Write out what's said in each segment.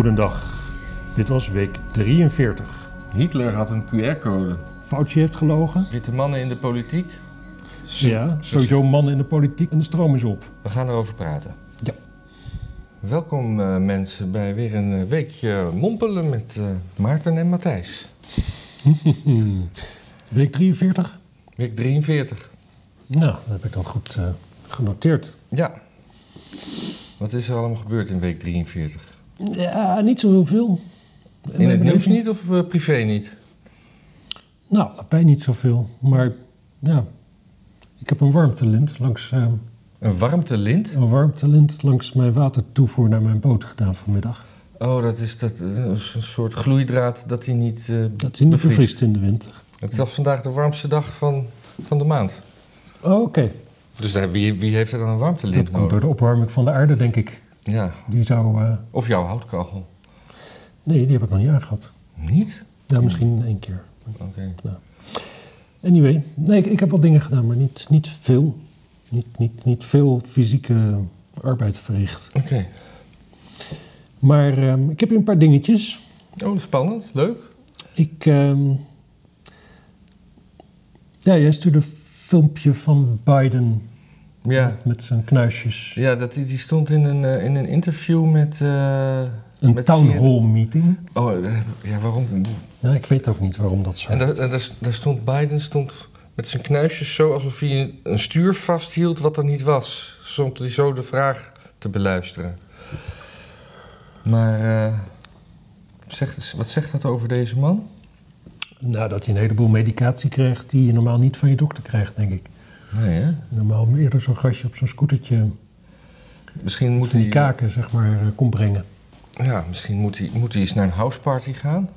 Goedendag. Dit was week 43. Hitler had een QR-code. Fauci heeft gelogen. Witte mannen in de politiek. Ja, sowieso mannen in de politiek en de stroom is op. We gaan erover praten. Ja. Welkom eh, mensen bij weer een eh, weekje mompelen met eh, Maarten en Matthijs. Week 43? Week 43. Nou, dan heb ik dat goed eh, genoteerd. Ja. Wat is er allemaal gebeurd in week 43? Ja, niet zo heel veel. In het nieuws niet of eh, privé niet? Nou, bij niet zoveel. Maar ja, ik heb een warmtelint langs, eh, Een warmtelint? een warmtelint langs mijn watertoevoer naar mijn boot gedaan vanmiddag. Oh, dat is dat, eh, een soort gloeidraad dat hij niet Dat is niet bevriest. in de winter. Het was vandaag de warmste dag van, van de maand. Oh, Oké, Dus daar, wie, wie heeft er dan een warmtelint dat komt door de opwarming van de aarde, denk ik. Ja, Die zou... eh, of jouw houtkachel. nee, die heb ik nog niet aangehad. Niet? Ja, misschien één keer. Oké. Anyway, nee, ik, ik heb wel dingen gedaan, maar niet, niet veel. Niet, niet, niet veel fysieke arbeid verricht. Oké. Maar ehm, ik heb hier een paar dingetjes. Oh, spannend. Leuk. Ik, ehm, ja, jij stuurde een filmpje van Biden Ja, met zijn knuisjes. ja dat, die, die stond in een, eh, in een interview met... eh, Een met town hall meeting. Oh, eh, ja, waarom? Ja, ik weet ook niet waarom dat zo En daar, stond Biden stond met zijn knuisjes zo alsof hij een, stuur vasthield wat er niet was. Stond hij zo de vraag te beluisteren. Maar zegt, wat zegt dat over deze man? Nou, dat hij een heleboel medicatie kreeg die je normaal niet van je dokter krijgt, denk ik. Nee, hè? Normaal eerder zo'n gastje op zo'n scootertje Misschien moet die hij, kaken, zeg maar, eh, kon brengen. ja, misschien moet hij, moet hij eens naar een houseparty gaan.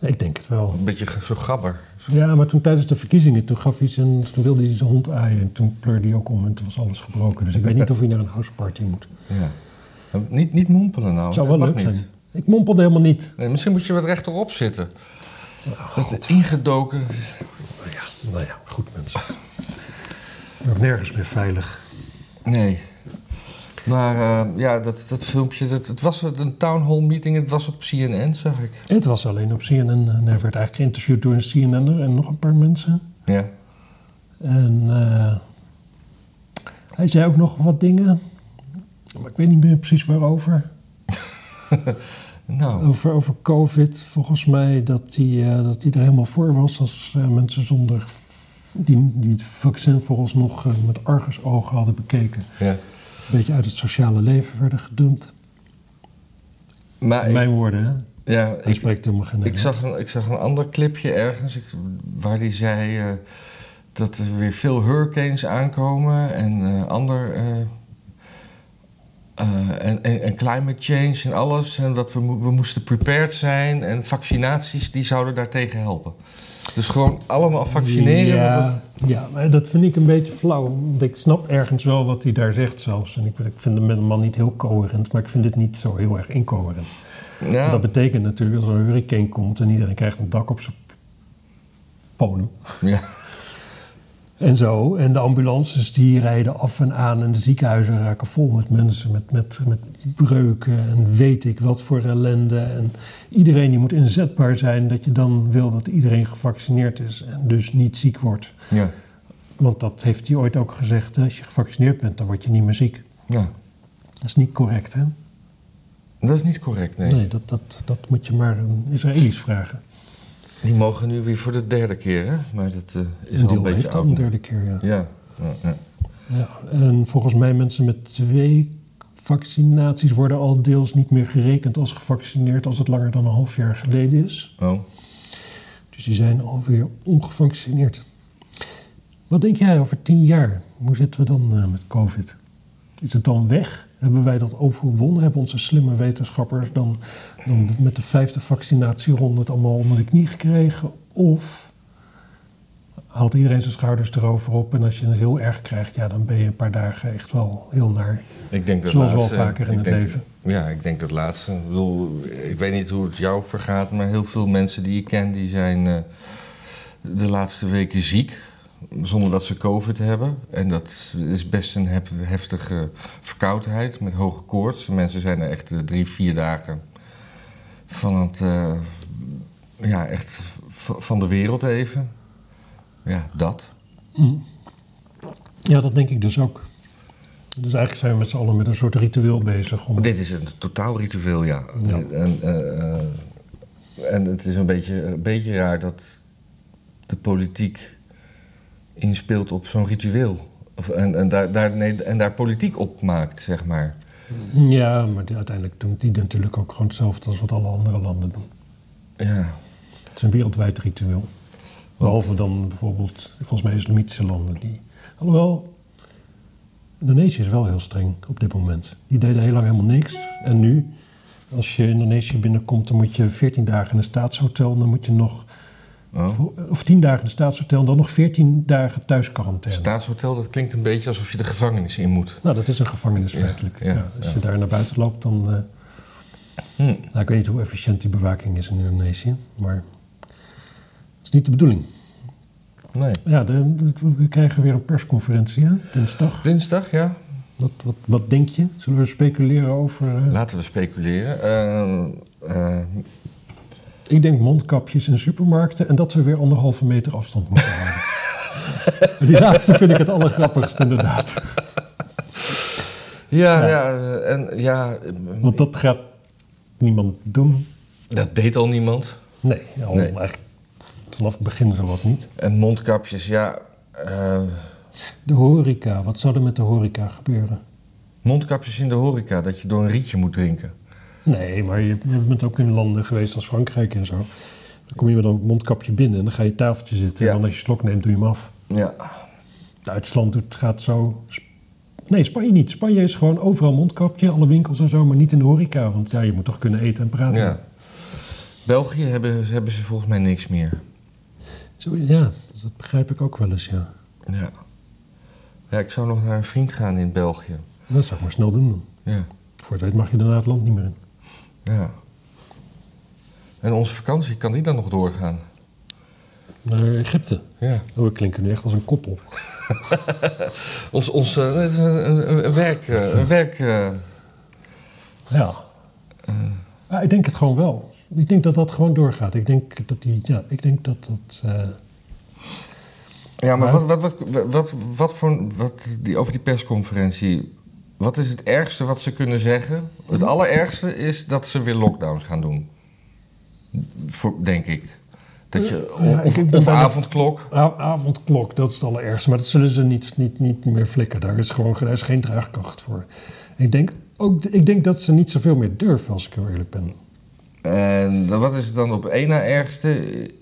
Ik denk het wel. Een beetje zo gabber. Ja, maar toen tijdens de verkiezingen, toen, gaf hij zijn, toen wilde hij zijn hond aaien. En toen pleurde hij ook om en toen was alles gebroken. Dus ik weet niet of hij naar een houseparty moet. Ja. Nou, Niet, niet mompelen nou. Het zou wel leuk niet. zijn. Ik mompelde helemaal niet. Nee, misschien moet je wat rechterop zitten. Oh, Dat is ingedoken. Nou ja, nou ja, goed mensen. Ook nergens meer veilig. Nee. Maar eh, ja, dat, dat filmpje, dat, het was een town hall meeting, het was op CNN, zag ik. Het was alleen op CNN. En hij werd eigenlijk geïnterviewd door een CNN'er en nog een paar mensen. Ja. En eh, hij zei ook nog wat dingen. Maar ik weet niet meer precies waarover. Nou, Over, over COVID, volgens mij, dat hij, eh, dat hij er helemaal voor was als eh, mensen zonder. Die, die het vaccin vooralsnog eh, met argusogen hadden bekeken. ja. Een beetje uit het sociale leven werden gedumpt. Maar ik, Mijn woorden, hè? ja, Hij ik, spreekt helemaal geen ik, zag een, ik zag een ander clipje ergens ik, waar die zei eh, dat er weer veel hurricanes aankomen en eh, ander. en, en, en climate change en alles. En dat we, we moesten prepared zijn. En vaccinaties die zouden daartegen helpen. Dus gewoon allemaal vaccineren. Ja, dat- ja, maar dat vind ik een beetje flauw. Want ik snap ergens wel wat hij daar zegt zelfs. En ik, ik vind hem met een man niet heel coherent, maar ik vind dit niet zo heel erg incoherent. ja. Dat betekent natuurlijk als er een hurricane komt en iedereen krijgt een dak op zijn ponem. ja. En zo. En de ambulances die rijden af en aan en de ziekenhuizen raken vol met mensen met, met, met breuken en weet ik wat voor ellende. En iedereen die moet inzetbaar zijn dat je dan wil dat iedereen gevaccineerd is en dus niet ziek wordt. Ja. Want dat heeft hij ooit ook gezegd, als je gevaccineerd bent dan word je niet meer ziek. ja. Dat is niet correct hè? Dat is niet correct, nee. Nee, dat, dat, dat moet je maar een Israëli's vragen. Die mogen nu weer voor de derde keer, hè? Maar dat eh, is Een al een beetje heeft al een derde keer, ja. Ja. ja, ja. Ja, en volgens mij mensen met twee vaccinaties worden al deels niet meer gerekend als gevaccineerd als het langer dan een half jaar geleden is. Oh. Dus die zijn alweer ongevaccineerd. Wat denk jij over tien jaar? Hoe zitten we dan eh, met COVID? Is het dan weg? Hebben wij dat overwonnen? Hebben onze slimme wetenschappers dan, dan met de vijfde vaccinatieronde het allemaal onder de knie gekregen? Of haalt iedereen zijn schouders erover op en als je het heel erg krijgt, ja, dan ben je een paar dagen echt wel heel naar. Ik denk dat Zoals wel laatste- vaker in het denk- leven. Ja, ik denk dat laatste. Ik, bedoel, ik weet niet hoe het jou vergaat, maar heel veel mensen die ik ken, die zijn eh, de laatste weken ziek. Zonder dat ze COVID hebben. En dat is best een hef- heftige verkoudheid met hoge koorts. Mensen zijn er echt eh, drie, vier dagen van het, eh, ja, echt van de wereld even. Ja, dat. Mm. Ja, dat denk ik dus ook. Dus eigenlijk zijn we met z'n allen met een soort ritueel bezig. Om... Dit is een totaal ritueel, ja. Ja. En, eh, en het is een beetje, een beetje raar dat de politiek inspeelt op zo'n ritueel. Of, en, en, daar, daar, nee, en daar politiek op maakt, zeg maar. Ja, maar die- uiteindelijk doen die natuurlijk ook gewoon hetzelfde als wat alle andere landen doen. Ja, Het is een wereldwijd ritueel. Behalve dan bijvoorbeeld, volgens mij, islamitische landen. Die, alhoewel, Indonesië is wel heel streng op dit moment. Die deden heel lang helemaal niks. En nu, als je Indonesië binnenkomt, dan moet je 14 dagen in een staatshotel. En dan moet je nog, oh. of 10 dagen in staatshotel en dan nog 14 dagen thuis quarantaine. Staatshotel, dat klinkt een beetje alsof je de gevangenis in moet. Nou, dat is een gevangenis Ja, feitelijk. ja, Ja, als je daar naar buiten loopt, dan... eh, Hm. nou, ik weet niet hoe efficiënt die bewaking is in Indonesië, maar... Dat is niet de bedoeling. Nee. Ja, de, we krijgen weer een persconferentie, hè, dinsdag. Dinsdag, ja. Wat, wat, wat denk je? Zullen we speculeren over... eh, Laten we speculeren. Eh, eh, ik denk mondkapjes in supermarkten en dat we weer anderhalve meter afstand moeten houden. Die laatste vind ik het allergrappigst, inderdaad. ja, Ja. ja, en ja, eh, Want dat gaat niemand doen. dat deed al niemand. Nee, al Nee. eigenlijk vanaf het begin zo wat niet. En mondkapjes, ja. eh, De horeca, wat zou er met de horeca gebeuren? mondkapjes in de horeca, dat je door een rietje moet drinken. Nee, maar je, je bent ook in landen geweest als Frankrijk en zo. Dan kom je met een mondkapje binnen en dan ga je tafeltje zitten. Ja. En dan als je slok neemt, doe je hem af. Ja. Duitsland doet, gaat zo. Nee, Spanje niet. Spanje is gewoon overal mondkapje, alle winkels en zo, maar niet in de horeca. Want ja, je moet toch kunnen eten en praten. ja. België hebben, hebben ze volgens mij niks meer. Zo, ja, dat begrijp ik ook wel eens, ja. Ja. Ja, ik zou nog naar een vriend gaan in België. Dat zou ik maar snel doen dan. Ja. Voor het weet mag je daarna het land niet meer in. Ja. En onze vakantie, kan die dan nog doorgaan? Naar Egypte. Ja. Oh, we klinken nu echt als een koppel. Ons, ons eh, een, een, een werk... eh, een werk eh, Ja. Ja, ik denk het gewoon wel. Ik denk dat dat gewoon doorgaat. Ik denk dat die, ja, ik denk dat dat. eh, Ja, maar Maar- wat, wat, wat, wat, wat voor, wat die, over die persconferentie, wat is het ergste wat ze kunnen zeggen? Het allerergste is dat ze weer lockdowns gaan doen. Voor, denk ik. Dat je, Ja, of, ik avondklok. avondklok, dat is het allerergste. Maar dat zullen ze niet, niet, niet meer flikken. Daar is gewoon daar is geen draagkracht voor. Ik denk, ook, ik denk dat ze niet zoveel meer durven, als ik heel eerlijk ben. En dan- wat is het dan op één na ergste?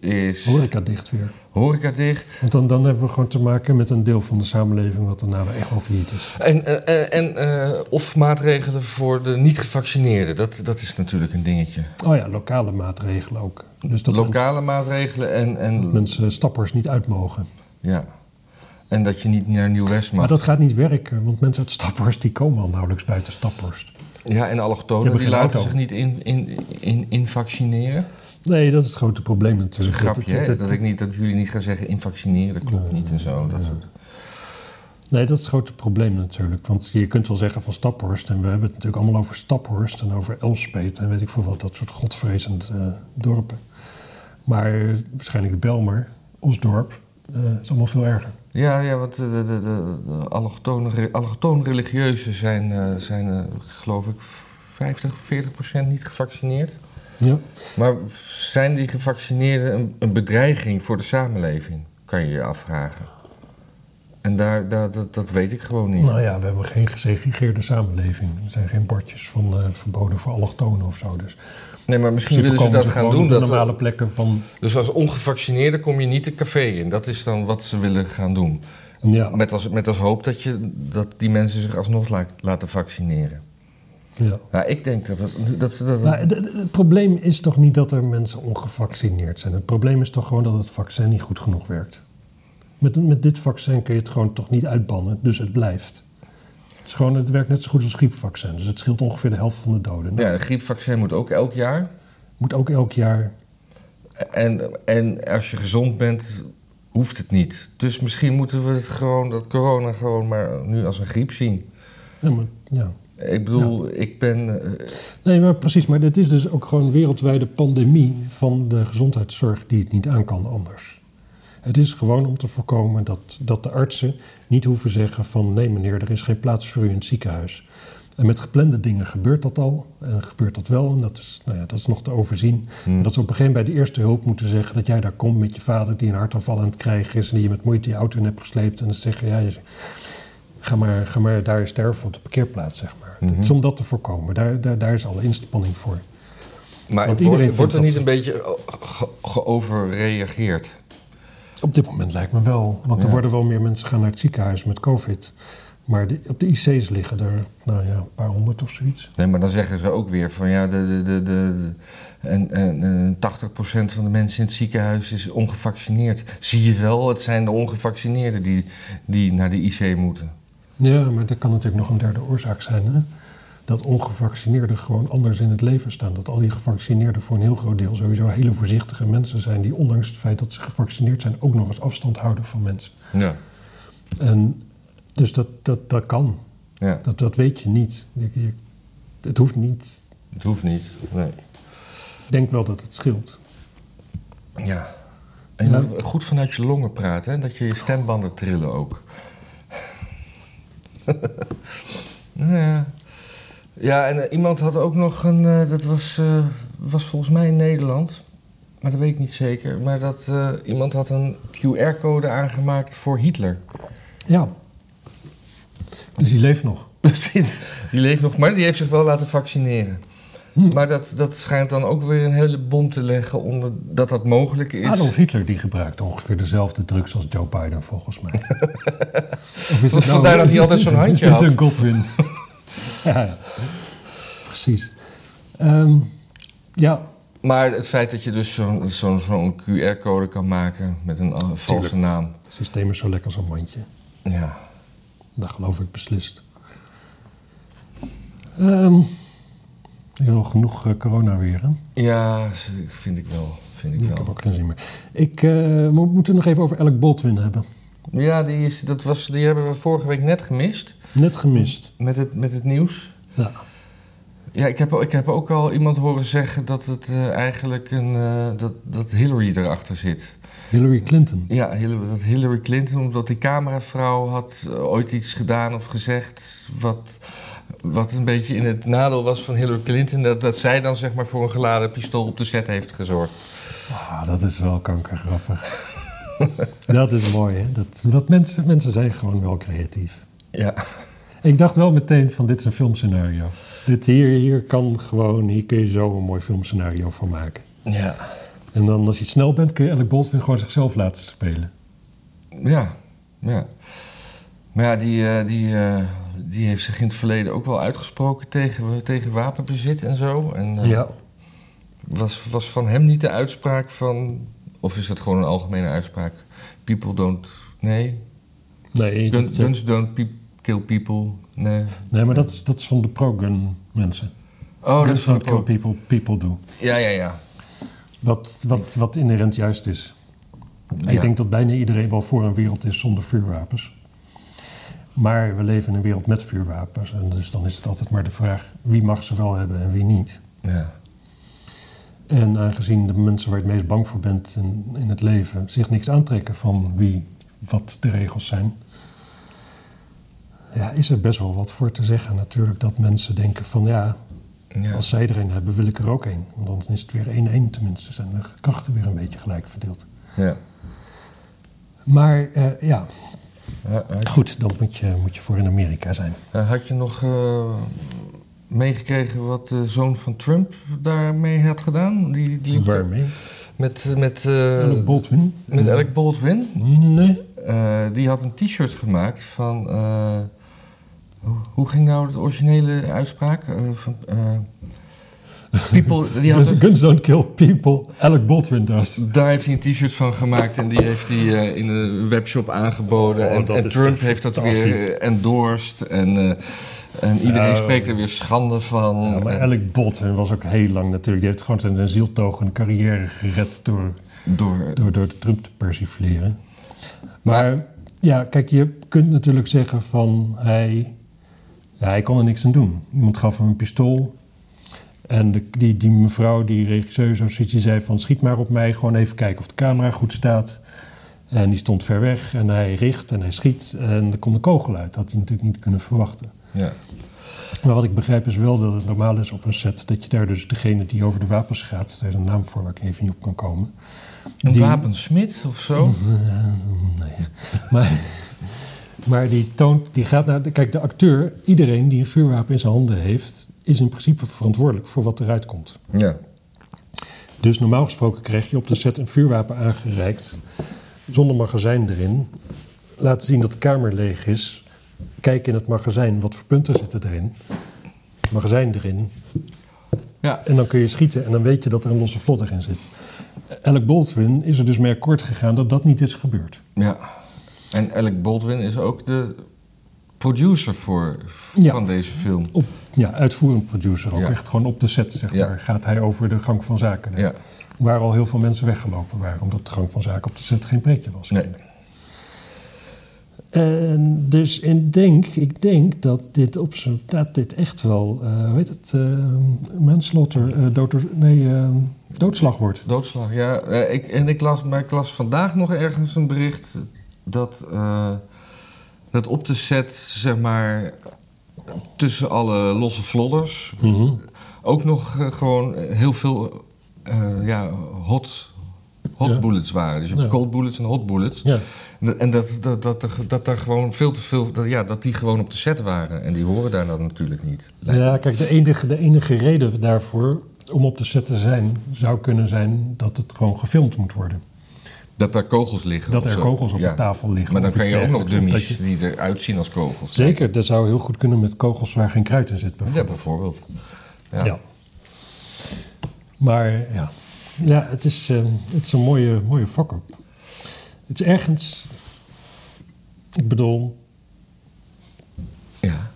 Is Horeca dicht weer. horeca dicht. Want dan, dan hebben we gewoon te maken met een deel van de samenleving wat daarna echt wel failliet is. En, eh, eh, en eh, of maatregelen voor de niet-gevaccineerden. Dat, dat is natuurlijk een dingetje. Oh ja, lokale maatregelen ook. Dus dat Lokale maatregelen en, en mensen, mensen stappers niet uit mogen. Ja. En dat je niet naar Nieuw-West mag. Maar dat gaat niet werken, want mensen uit Staphorst die komen al nauwelijks buiten Staphorst. Ja, en allochtonen die laten auto. zich niet in, in, in, in vaccineren. Nee, dat is het grote probleem Dat is een natuurlijk. grapje, het- Dat, ik niet, dat jullie niet gaan zeggen invaccineren, dat klopt niet en zo. Dat soort. Nee, dat is het grote probleem natuurlijk. Want je kunt wel zeggen van Staphorst, en we hebben het natuurlijk allemaal over Staphorst en over Elspet en weet ik veel wat, dat soort godvrezend eh, dorpen. Maar waarschijnlijk Belmer, Osdorp, eh is allemaal veel erger. Ja, ja, want de, de, de, allochtoon religieuzen zijn, eh, zijn eh, geloof ik, 50, 40 procent niet gevaccineerd. Ja. Maar zijn die gevaccineerden een, een bedreiging voor de samenleving? Kan je je afvragen. En daar, daar, dat, dat weet ik gewoon niet. Nou ja, we hebben geen gesegregeerde samenleving. Er zijn geen bordjes van verboden voor allochtonen of zo. Dus Nee, maar misschien willen ze dat gaan doen. Dat, normale plekken van... Dus als ongevaccineerde kom je niet de café in. Dat is dan wat ze willen gaan doen. Ja, Met als, met als hoop dat, je, dat die mensen zich alsnog la- laten vaccineren. ja. Nou, ik denk dat het... Dat, dat, Nou, het- het probleem is toch niet dat er mensen ongevaccineerd zijn. Het probleem is toch gewoon dat het vaccin niet goed genoeg werkt. Met, met dit vaccin kun je het gewoon toch niet uitbannen, dus het blijft. Het, is gewoon, het werkt net zo goed als griepvaccin, dus het scheelt ongeveer de helft van de doden. Nou, ja, een griepvaccin moet ook elk jaar. Moet ook elk jaar... En, en als je gezond bent, hoeft het niet. Dus misschien moeten we het gewoon, dat corona gewoon maar nu als een griep zien. Ja, maar, ja. Ik bedoel, ik ben... eh, Nee, maar precies. Maar dit is dus ook gewoon een wereldwijde pandemie van de gezondheidszorg die het niet aan kan anders. Het is gewoon om te voorkomen dat, dat de artsen niet hoeven zeggen van... nee meneer, er is geen plaats voor u in het ziekenhuis. En met geplande dingen gebeurt dat al. En gebeurt dat wel. En dat is, nou ja, dat is nog te overzien. hmm. Dat ze op een gegeven moment bij de eerste hulp moeten zeggen... dat jij daar komt met je vader die een hartaanval aan het krijgen is... en die je met moeite je auto in hebt gesleept. En dan zeggen, ja, je, ga, maar, ga maar daar sterven op de parkeerplaats, zeg maar. Mhm. Het is om dat te voorkomen. Daar, daar, daar is alle inspanning voor. Maar wordt, wordt er niet een beetje ge- geoverreageerd? Op dit moment lijkt me wel. Want er worden wel meer mensen gaan naar het ziekenhuis met covid. Maar de- op de IC's liggen er, nou ja, een paar honderd of zoiets. Nee, maar dan zeggen ze ook weer van ja, de, de, de, de, en, en, en 80% van de mensen in het ziekenhuis is ongevaccineerd. Zie je wel, het zijn de ongevaccineerden die, die naar de IC moeten. Ja, maar dat kan natuurlijk nog een derde oorzaak zijn. Hè? Dat ongevaccineerden gewoon anders in het leven staan. Dat al die gevaccineerden voor een heel groot deel sowieso hele voorzichtige mensen zijn. Die ondanks het feit dat ze gevaccineerd zijn ook nog eens afstand houden van mensen. Ja, En dus dat, dat, dat kan. ja. Dat, dat weet je niet. Je, je- het hoeft niet. het hoeft niet. Nee. Ik denk wel dat het scheelt. Ja. En je Ja. moet goed vanuit je longen praten, hè? dat je je stembanden trillen ook. ja. Ja, en eh, iemand had ook nog een, eh, dat was, eh, was volgens mij in Nederland, maar dat weet ik niet zeker, maar dat iemand had een QR-code aangemaakt voor Hitler. Ja. Dus die leeft nog. die leeft nog, maar die heeft zich wel laten vaccineren. Hm. Maar dat, dat schijnt dan ook weer een hele bom te leggen onder dat dat mogelijk is. Adolf Hitler die gebruikt ongeveer dezelfde drugs als Joe Biden volgens mij. of is Vandaar dat hij altijd zo'n handje had. Een Godwin. Ja, ja. Precies. Ehm, ja, Maar het feit dat je dus zo'n zo'n zo'n QR-code kan maken met een valse Tuurlijk. naam. het systeem is zo lekker als een mandje. Ja. Dat geloof ik beslist. Ehm heel genoeg eh, corona weer, hè? ja, vind ik wel. Vind ik Ik wel. heb ook geen zin meer. Ik eh, mo- moet het nog even over Alec Baldwin hebben. Ja, die, is, dat was, die hebben we vorige week net gemist Net gemist. met het, met het nieuws. Ja. Ja, ik heb, ik heb ook al iemand horen zeggen dat het eh, eigenlijk een, eh, dat, dat Hillary erachter zit. Hillary Clinton. Ja, Hillary, dat Hillary Clinton, omdat die cameravrouw had eh, ooit iets gedaan of gezegd wat, wat een beetje in het nadeel was van Hillary Clinton. Dat, dat zij dan zeg maar voor een geladen pistool op de set heeft gezorgd. Ah, dat is wel kankergrappig. dat is mooi, hè? Dat, dat mensen, mensen zijn gewoon wel creatief. Ja. Ik dacht wel meteen van dit is een filmscenario. Dit hier, hier kan gewoon, hier kun je zo een mooi filmscenario van maken. Ja. En dan als je snel bent kun je Alec Baldwin gewoon zichzelf laten spelen. Ja, ja. Maar ja, die, eh, die, eh, die heeft zich in het verleden ook wel uitgesproken tegen, tegen wapenbezit en zo. En eh, was, was van hem niet de uitspraak van... Of is dat gewoon een algemene uitspraak? People don't... Nee? Nee, Gun- dat, guns don't kill people. Nee. nee, maar dat is, dat is van de pro-gun mensen. Oh, dat is van kill people, people do. Ja, ja, ja. Wat, wat, wat inherent juist is. Ja. Ik denk dat bijna iedereen wel voor een wereld is zonder vuurwapens. Maar we leven in een wereld met vuurwapens. En dus dan is het altijd maar de vraag wie mag ze wel hebben en wie niet. Ja. En aangezien de mensen waar je het meest bang voor bent in, in het leven zich niks aantrekken van wie, wat de regels zijn, ja, is er best wel wat voor te zeggen natuurlijk dat mensen denken van ja, ja. als zij er een hebben wil ik er ook een. Want dan is het weer 1-1 tenminste, zijn de krachten weer een beetje gelijk verdeeld. ja. Maar eh, ja, goed, dan moet je, moet je voor in Amerika zijn. eh, had je nog eh, meegekregen wat de zoon van Trump daarmee had gedaan? Die, die Waarmee? met, met, eh, Alec Baldwin? met Alec Baldwin. Nee. Eh, die had een t-shirt gemaakt van. eh, hoe, hoe ging nou de originele uitspraak? Van, people, die had Guns don't kill people. Alec Baldwin does. daar heeft hij een t-shirt van gemaakt en die heeft hij in een webshop aangeboden. Oh, en en Trump heeft dat weer endorsed. En, en iedereen Ja, spreekt er weer schande van. Ja, maar En Alec Baldwin was ook heel lang natuurlijk. Die heeft gewoon zijn zieltogende carrière gered door, door, door, door Trump te persifleren. Maar ja, kijk, je kunt natuurlijk zeggen van hij, ja, hij kon er niks aan doen. Iemand gaf hem een pistool. En de, die, die mevrouw, die regisseur, zo die zei van schiet maar op mij. Gewoon even kijken of de camera goed staat. En die stond ver weg en hij richt en hij schiet. En er komt een kogel uit. Dat had hij natuurlijk niet kunnen verwachten. Ja. Maar wat ik begrijp is wel dat het normaal is op een set... dat je daar dus degene die over de wapens gaat... er is een naam voor waar ik even niet op kan komen. Een Die- wapensmid of zo? Nee. Maar, maar die toont, die gaat naar... de- Kijk, de acteur, iedereen die een vuurwapen in zijn handen heeft... is in principe verantwoordelijk voor wat eruit komt. Ja. Dus normaal gesproken krijg je op de set een vuurwapen aangereikt... zonder magazijn erin. Laten zien dat de kamer leeg is. Kijk in het magazijn, wat voor punten zitten erin. Magazijn erin. Ja. En dan kun je schieten en dan weet je dat er een losse vlot erin zit. Alec Baldwin is er dus mee akkoord gegaan dat dat niet is gebeurd. ja. En Alec Baldwin is ook de producer voor, Ja. van deze film. Op, ja, uitvoerend producer ook. Ja. Echt gewoon op de set, zeg Ja. maar. Gaat hij over de gang van zaken. Ja. Waar al heel veel mensen weggelopen waren. Omdat de gang van zaken op de set geen pretje was. Nee. En dus ik denk, ik denk dat dit op zijn dat dit echt wel, eh weet het, eh manslaughter, eh, dood, nee, doodslag wordt. Doodslag, ja. Ik, en ik las, maar ik las vandaag nog ergens een bericht dat, dat op de set, zeg maar, tussen alle losse vlodders ook nog gewoon heel veel ja, hot, hot Ja. bullets waren. Dus je hebt Ja. cold bullets en hot bullets. Ja, En dat, dat, dat, er, dat er gewoon veel te veel, dat, ja, dat die gewoon op de set waren. En die horen daar dan natuurlijk niet. ja kijk, de enige, de enige reden daarvoor om op de set te zijn, zou kunnen zijn dat het gewoon gefilmd moet worden. Dat daar kogels liggen. Dat er zo. kogels op Ja. de tafel liggen. Maar dan kan je ook nog dummies je- die eruit zien als kogels. Zeker, dat zou heel goed kunnen met kogels waar geen kruid in zit Ja, bijvoorbeeld. bijvoorbeeld. Ja. Ja. Maar ja, ja het, is, eh, het is een mooie, mooie fuck-up. Het is ergens... Ik bedoel, Ja.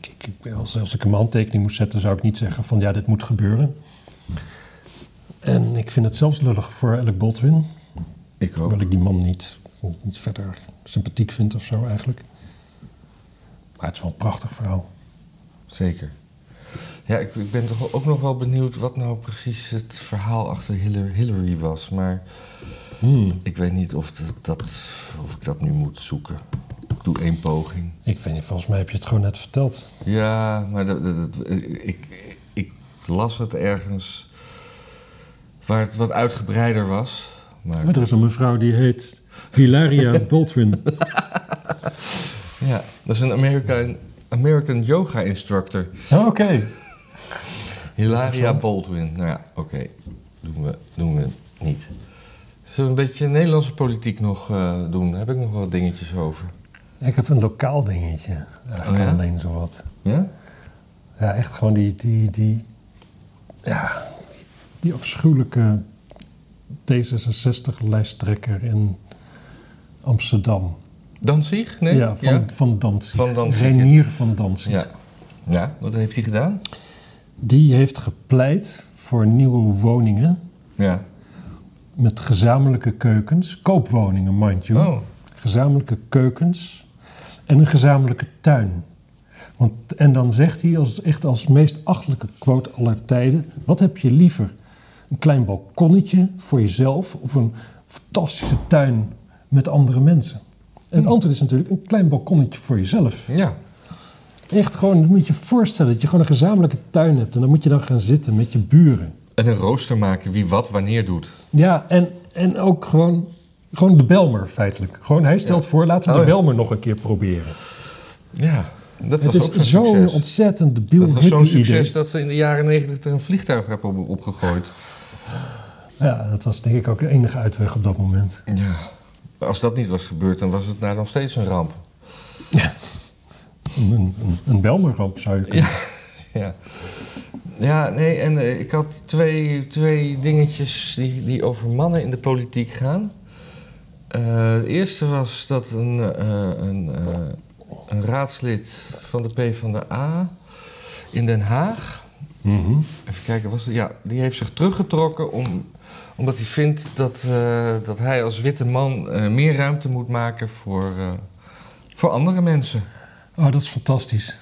ik, ik, als, als ik een handtekening moest zetten... zou ik niet zeggen van ja, dit moet gebeuren. En ik vind het zelfs lullig voor Alec Baldwin. Ik ook. Hoewel ik die man niet, niet verder sympathiek vind of zo eigenlijk. Maar het is wel een prachtig verhaal. Zeker. Ja, ik, ik ben toch ook nog wel benieuwd wat nou precies het verhaal achter Hillary, was. Maar Hmm. ik weet niet of, dat, dat, of ik dat nu moet zoeken. Ik doe één poging. Ik weet niet, volgens mij heb je het gewoon net verteld. Ja, maar dat, dat- ik, ik las het ergens waar het wat uitgebreider was. Maar Maar er is een mevrouw die heet Hilaria Baldwin. ja, dat is een American, American yoga instructor. Oh, Oké. Hilaria. Baldwin. Nou ja, oké. Doen, we, doen we niet. Zullen we een beetje Nederlandse politiek nog eh, doen? Daar heb ik nog wel dingetjes over. Ik heb een lokaal dingetje. Eigenlijk Oh ja? alleen zo wat. Ja? Ja, echt gewoon die, die, die, ja, die, die afschuwelijke D66-lijsttrekker in Amsterdam. Danzig? Nee? Ja, van, van Danzig. Van Danzig, Renier van Danzig. Ja. Ja, wat heeft hij gedaan? Die heeft gepleit voor nieuwe woningen Ja. met gezamenlijke keukens. Koopwoningen, mind you. Oh, Gezamenlijke keukens en een gezamenlijke tuin. Want, en dan zegt hij als, echt als meest achtelijke quote aller tijden... wat heb je liever? Een klein balkonnetje voor jezelf... of een fantastische tuin met andere mensen? En het antwoord is natuurlijk een klein balkonnetje voor jezelf. ja. Echt gewoon, moet je je voorstellen dat je gewoon een gezamenlijke tuin hebt... en dan moet je dan gaan zitten met je buren. En een rooster maken wie wat wanneer doet. Ja, en, en ook gewoon, gewoon de Belmer feitelijk. Gewoon, hij stelt Ja. voor, laten we Oh, de ja. Belmer nog een keer proberen. Ja, dat Het was ook is zo'n ontzettend debiel Dat was zo'n succes idee. dat ze in de jaren negentig er een vliegtuig hebben op, opgegooid. Ja, dat was denk ik ook de enige uitweg op dat moment. Ja. Als dat niet was gebeurd, dan was het daar nog steeds een ramp. Een, een, een- een Belmerramp zou je kunnen. Ja. Ja, ja nee, en eh, ik had twee, twee dingetjes die, die over mannen in de politiek gaan. Eh, het eerste was dat een, eh, een, een raadslid van de PvdA in Den Haag Mhm. Even kijken, was het, ja, die heeft zich teruggetrokken om, omdat hij vindt dat, dat hij als witte man meer ruimte moet maken voor, voor andere mensen. Oh, dat is fantastisch.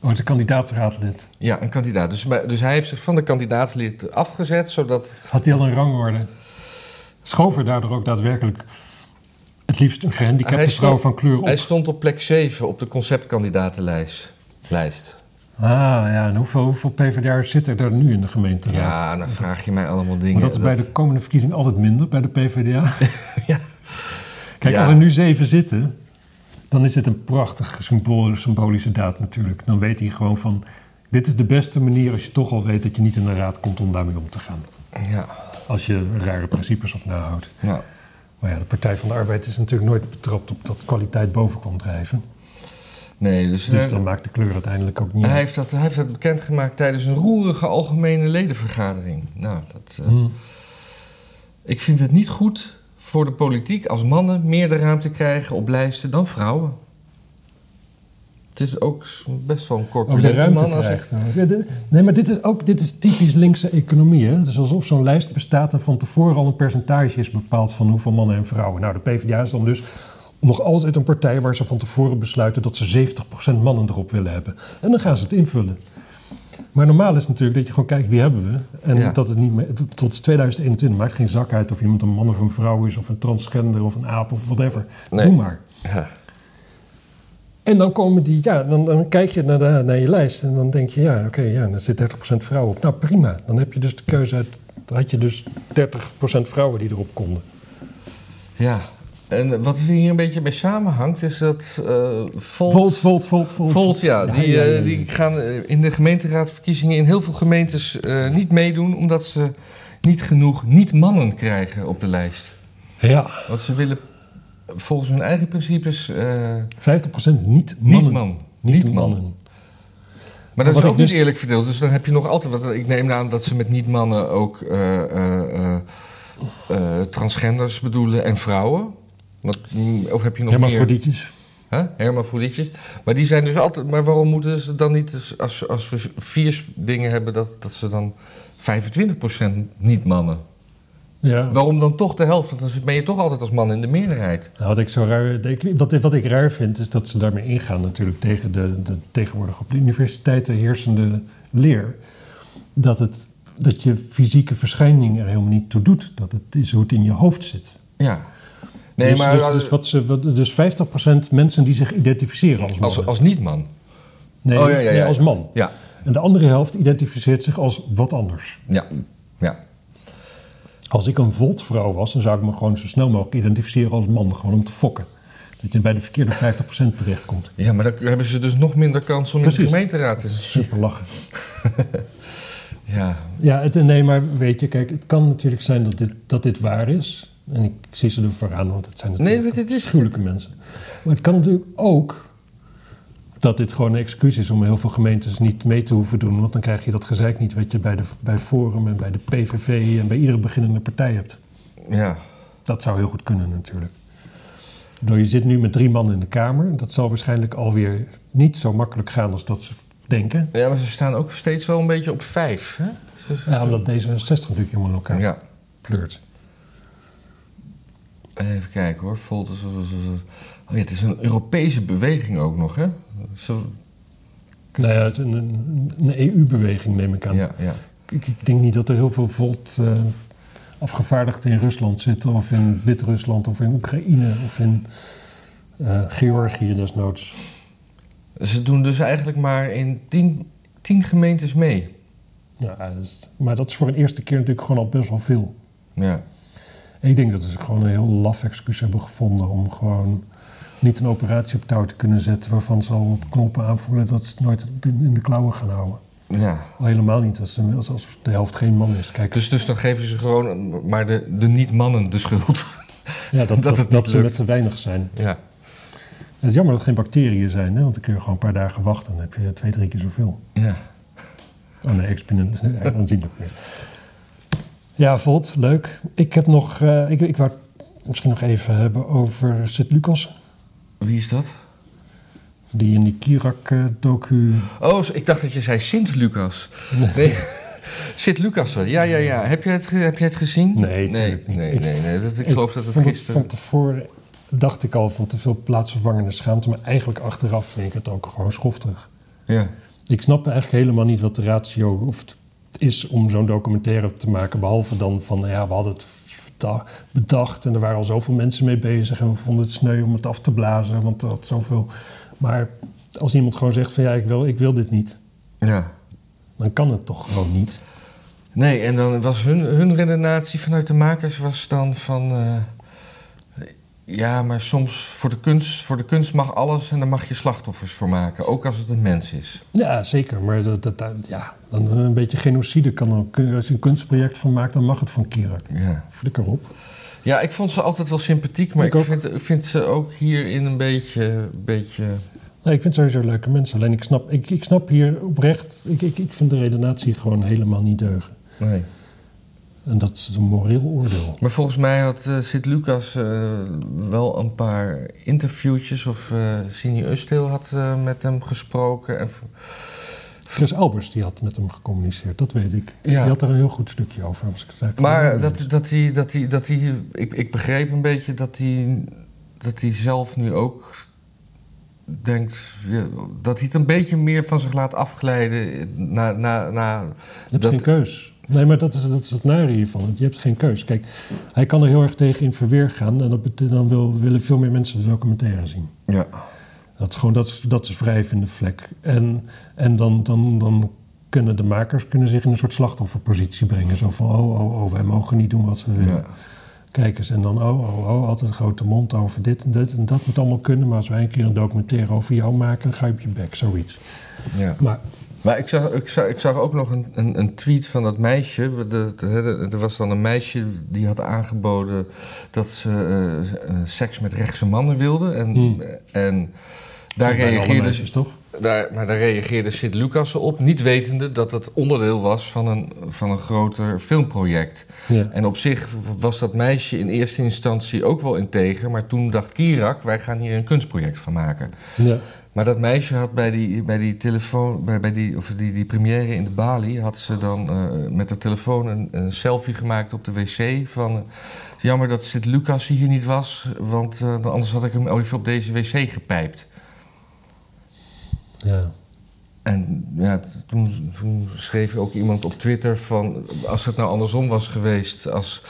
Oh, de kandidaatraadlid. Ja, een kandidaat. Dus, dus hij heeft zich van de kandidaatlid afgezet, zodat... Had hij al een rangorde? Schoof er daardoor ook daadwerkelijk het liefst een gehandicapte vrouw stond- van kleur op? Hij stond op plek 7 op de conceptkandidatenlijst. Lijst. Ah, ja. En hoeveel, hoeveel PvdA'ers zitten er nu in de gemeenteraad? Ja, dan vraag je mij allemaal dingen. Dat is bij de komende verkiezing altijd minder, bij de PvdA. Ja. Kijk, Ja. als er nu zeven zitten, dan is het een prachtig symbool, symbolische daad natuurlijk. Dan weet hij gewoon van, dit is de beste manier als je toch al weet dat je niet in de raad komt om daarmee om te gaan. Ja. Als je rare principes op nahoudt. Nou, Maar ja, de Partij van de Arbeid is natuurlijk nooit betrapt op dat kwaliteit boven kwam drijven. nee, dus, Dus eh, dan maakt de kleur uiteindelijk ook niet hij, uit. heeft dat, hij heeft dat bekendgemaakt tijdens een roerige algemene ledenvergadering. Nou, dat, eh, Hm. ik vind het niet goed voor de politiek als mannen meer de ruimte krijgen op lijsten dan vrouwen. Het is ook best wel een ruimte man. Als ik, Nee, maar dit is ook dit is typisch linkse economie. Hè? Het is alsof zo'n lijst bestaat en van tevoren al een percentage is bepaald van hoeveel mannen en vrouwen. Nou, de PvdA is dan dus nog altijd een partij waar ze van tevoren besluiten dat ze 70% mannen erop willen hebben. En dan gaan ze het invullen. Maar normaal is natuurlijk dat je gewoon kijkt wie hebben we. En Ja. dat het niet meer, tot 2021 maakt geen zak uit of iemand een man of een vrouw is, of een transgender of een aap of whatever. Nee. Doe maar. ja, En dan komen die, ja, dan, dan kijk je naar, de, naar je lijst en dan denk je, ja, oké, ja, dan zit 30% vrouwen op. Nou, prima. Dan heb je dus de keuze uit, dan had je dus 30% vrouwen die erop konden. ja. En wat hier een beetje bij samenhangt is dat eh Volt, Volt, volt, volt, volt. Volt, ja, die, ja, ja, eh, ja. die gaan eh, in de gemeenteraadverkiezingen in heel veel gemeentes eh, niet meedoen omdat ze niet genoeg niet-mannen krijgen op de lijst. Ja, Want ze willen volgens hun eigen principes eh 50% niet mannen. niet man. Niet Niet man. mannen. Maar dat is ook niet dus- eerlijk verdeeld. Dus dan heb je nog altijd. wat ik neem aan dat ze met niet-mannen ook eh, eh, eh, eh, transgenders bedoelen en vrouwen. Mm, of heb je nog meer? Hermafrodietjes. Hè? Hermafrodietjes. Maar die zijn dus altijd. Maar waarom moeten ze dan niet, dus als, als we vier dingen hebben, dat, dat ze dan 25% niet mannen? Ja. Waarom dan toch de helft? Dan ben je toch altijd als man in de meerderheid. Nou, wat ik zo raar, ik- wat, wat ik raar vind, is dat ze daarmee ingaan natuurlijk tegen de, de tegenwoordig op de universiteiten heersende leer. Dat, het, dat je fysieke verschijning er helemaal niet toe doet. Dat het is hoe het in je hoofd zit. Ja. Nee, dus, maar dus, dus, wat ze, wat, dus 50% mensen die zich identificeren als man. als, als niet-man. nee, oh, ja, ja, nee, ja. als man. Ja. En de andere helft identificeert zich als wat anders. Ja. Ja. Als ik een voltvrouw was, dan zou ik me gewoon zo snel mogelijk identificeren als man. Gewoon om te fokken. Dat je bij de verkeerde 50% terechtkomt. Ja, maar dan hebben ze dus nog minder kans om in de gemeenteraad te Super lachen. Ja, Ja, het, nee, maar weet je, kijk, het kan natuurlijk zijn dat dit, dat dit waar is. En ik zie ze er vooraan, want het zijn natuurlijk Nee, dit is- afschuwelijke mensen. Maar het kan natuurlijk ook dat dit gewoon een excuus is om heel veel gemeentes niet mee te hoeven doen. Want dan krijg je dat gezeik niet wat je bij, de, bij Forum en bij de PVV en bij iedere beginnende partij hebt. ja. Dat zou heel goed kunnen natuurlijk. Door je zit nu met drie man in de Kamer. Dat zal waarschijnlijk alweer niet zo makkelijk gaan als dat ze denken. Ja, maar ze staan ook steeds wel een beetje op vijf. Hè? Ja, omdat D66 natuurlijk helemaal in elkaar ja. pleurt. Even kijken hoor. Volt is- Oh ja, het is een Europese beweging ook nog, hè? Zo, Nou ja, het is een, een, EU-beweging neem ik aan. ja, ja. Ik, ik denk niet dat er heel veel volt eh, afgevaardigden in Rusland zitten, of in Wit-Rusland, of in Oekraïne, of in eh, Georgië desnoods. Ze doen dus eigenlijk maar in tien, tien gemeentes mee. Ja, dat is- maar dat is voor een eerste keer natuurlijk gewoon al best wel veel. Ja. Ik denk dat ze gewoon een heel laf excuus hebben gevonden om gewoon niet een operatie op touw te kunnen zetten waarvan ze al op knoppen aanvoelen dat ze het nooit in de klauwen gaan houden. ja. Al helemaal niet als, ze- als, de helft geen man is. Kijk, Dus, dus dan geven ze gewoon maar de, de niet-mannen de schuld. ja, dat, dat dat, het ze met te weinig zijn. Ja. Het is jammer dat er geen bacteriën zijn, hè? want dan kun je gewoon een paar dagen wachten. Dan heb je twee, drie keer zoveel. Ja. Oh nee, exponent, aanzienlijk meer. Ja, Volt, leuk. Ik heb nog, eh, ik, ik wou het misschien nog even hebben over Sint-Lucas. Wie is dat? Die in die Kirak-docu... Oh, ik dacht dat je zei Sint-Lucas. Nee. Sint-Lucas, ja, ja, ja. Heb je het, heb je het gezien? Nee, natuurlijk nee, niet. Nee, Ik- nee, nee. Dat, ik, Ik geloof dat het gisteren... Van tevoren dacht ik al van te veel plaatsvervangende schaamte. Maar eigenlijk achteraf vind ik het ook gewoon schoftig. Ja. Ik snap eigenlijk helemaal niet wat de ratio of het is om zo'n documentaire te maken. Behalve dan van, nou ja, we hadden het bedacht en er waren al zoveel mensen mee bezig. En we vonden het sneu om het af te blazen, want er had zoveel... Maar als iemand gewoon zegt van, ja, ik wil, ik wil dit niet. ja. Dan kan het toch gewoon niet. Nee, en dan was hun, hun redenatie vanuit de makers was dan van... eh, ja, maar soms voor de, kunst, voor de kunst mag alles en daar mag je slachtoffers voor maken. Ook als het een mens is. Ja, zeker. Maar dat, dat, ja, dan een beetje genocide kan ook. Als je een kunstproject van maakt, dan mag het van Kirak. Ja. Flikker op. ja, ik vond ze altijd wel sympathiek, maar Ik vind, vind ze ook hierin een beetje... beetje Nee, ik vind sowieso leuke mensen. Alleen ik snap, ik, ik snap hier oprecht... Ik, ik, ik vind de redenatie gewoon helemaal niet deugen. nee. En dat is een moreel oordeel. Maar volgens mij had eh Sint-Lucas eh, wel een paar interviewtjes... of eh Sini Ustil had met hem gesproken. En, Chris Albers die had met hem gecommuniceerd, dat weet ik. Ja. Die had er een heel goed stukje over. Maar dat, dat hij, dat hij, dat hij, ik, ik begreep een beetje dat hij, dat hij zelf nu ook denkt, ja, dat hij het een beetje meer van zich laat afglijden na, na, na. Je hebt dat- geen keus. Nee, maar dat is, dat is het nare hiervan. want Je hebt geen keus. Kijk, hij kan er heel erg tegen in verweer gaan. En dat dan wil, willen veel meer mensen de documentaire zien. ja, Dat is gewoon, dat is, dat is wrijf in de vlek. En, en dan, dan, dan kunnen de makers kunnen zich in een soort slachtofferpositie brengen. Zo van, oh, oh, oh, wij mogen niet doen wat we willen. ja, Kijk eens, en dan, oh, oh, oh, altijd een grote mond over dit en dit en dat moet allemaal kunnen. Maar als wij een keer een documentaire over jou maken, dan ga je op je bek, zoiets. ja. Maar, Maar ik zag, ik zag, ik zag ook nog een, een, een tweet van dat meisje. Er was dan een meisje die had aangeboden dat ze eh, eh, seks met rechtse mannen wilde. En, Hmm. en daar reageerde meisjes, toch? Daar, maar daar reageerde Sint-Lucas op, niet wetende dat het onderdeel was van een, van een groter filmproject. Ja. En op zich was dat meisje in eerste instantie ook wel integer, maar toen dacht Kirak, wij gaan hier een kunstproject van maken. ja. Maar dat meisje had bij die, bij die telefoon, bij, bij die, of die, die première in de Bali, had ze dan eh, met haar telefoon een, een selfie gemaakt op de wc van... jammer dat Sint-Lucas hier niet was, want eh, anders had ik hem even op deze wc gepijpt. ja. En ja, toen, toen schreef ook iemand op Twitter van... als het nou andersom was geweest... als,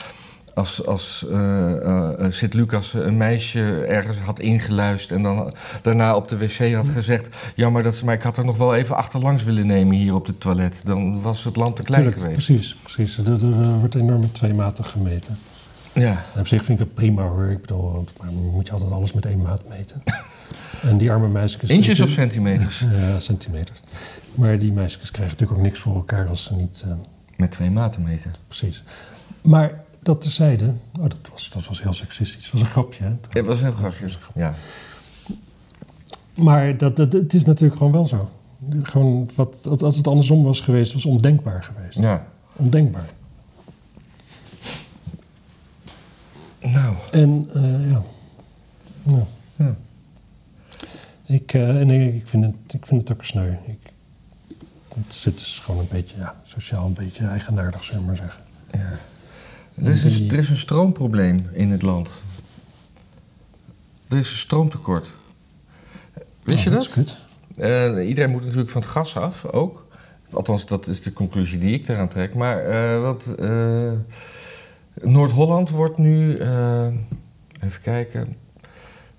als, als eh, eh, eh, Sint-Lucas een meisje ergens had ingeluisterd... en dan daarna op de wc had gezegd... jammer, dat, ze- maar ik had er nog wel even achterlangs willen nemen hier op het toilet. Dan was het land te klein Tuurlijk, geweest. precies. precies. Er, wordt enorm met twee maten gemeten. Ja, En op zich vind ik het prima hoor. Ik bedoel, moet je altijd alles met één maat meten? en die arme meisjes... inches of centimeters? Ja, centimeters. Maar die meisjes krijgen natuurlijk ook niks voor elkaar als ze niet... Met twee maten meten. precies. Maar dat tezijde... Oh, dat, was, dat was heel seksistisch. Dat was een grapje, hè? Het was heel grappig. Ja. Maar dat, dat, het is natuurlijk gewoon wel zo. Gewoon wat, als het andersom was geweest, was ondenkbaar geweest. ja. Ondenkbaar. Nou, En eh, ja. ja. Ja. Ik, eh, en ik, ik, vind het, ik vind het ook sneu. Ik, het zit dus gewoon een beetje, ja, sociaal een beetje eigenaardig, zullen we maar zeggen. ja. Er, is een, er is een stroomprobleem in het land. Er is een stroomtekort. Wist je dat? is kut. Eh, iedereen moet natuurlijk van het gas af, ook. Althans, dat is de conclusie die ik daaraan trek. Maar eh, wat, eh, Noord-Holland wordt nu, even kijken,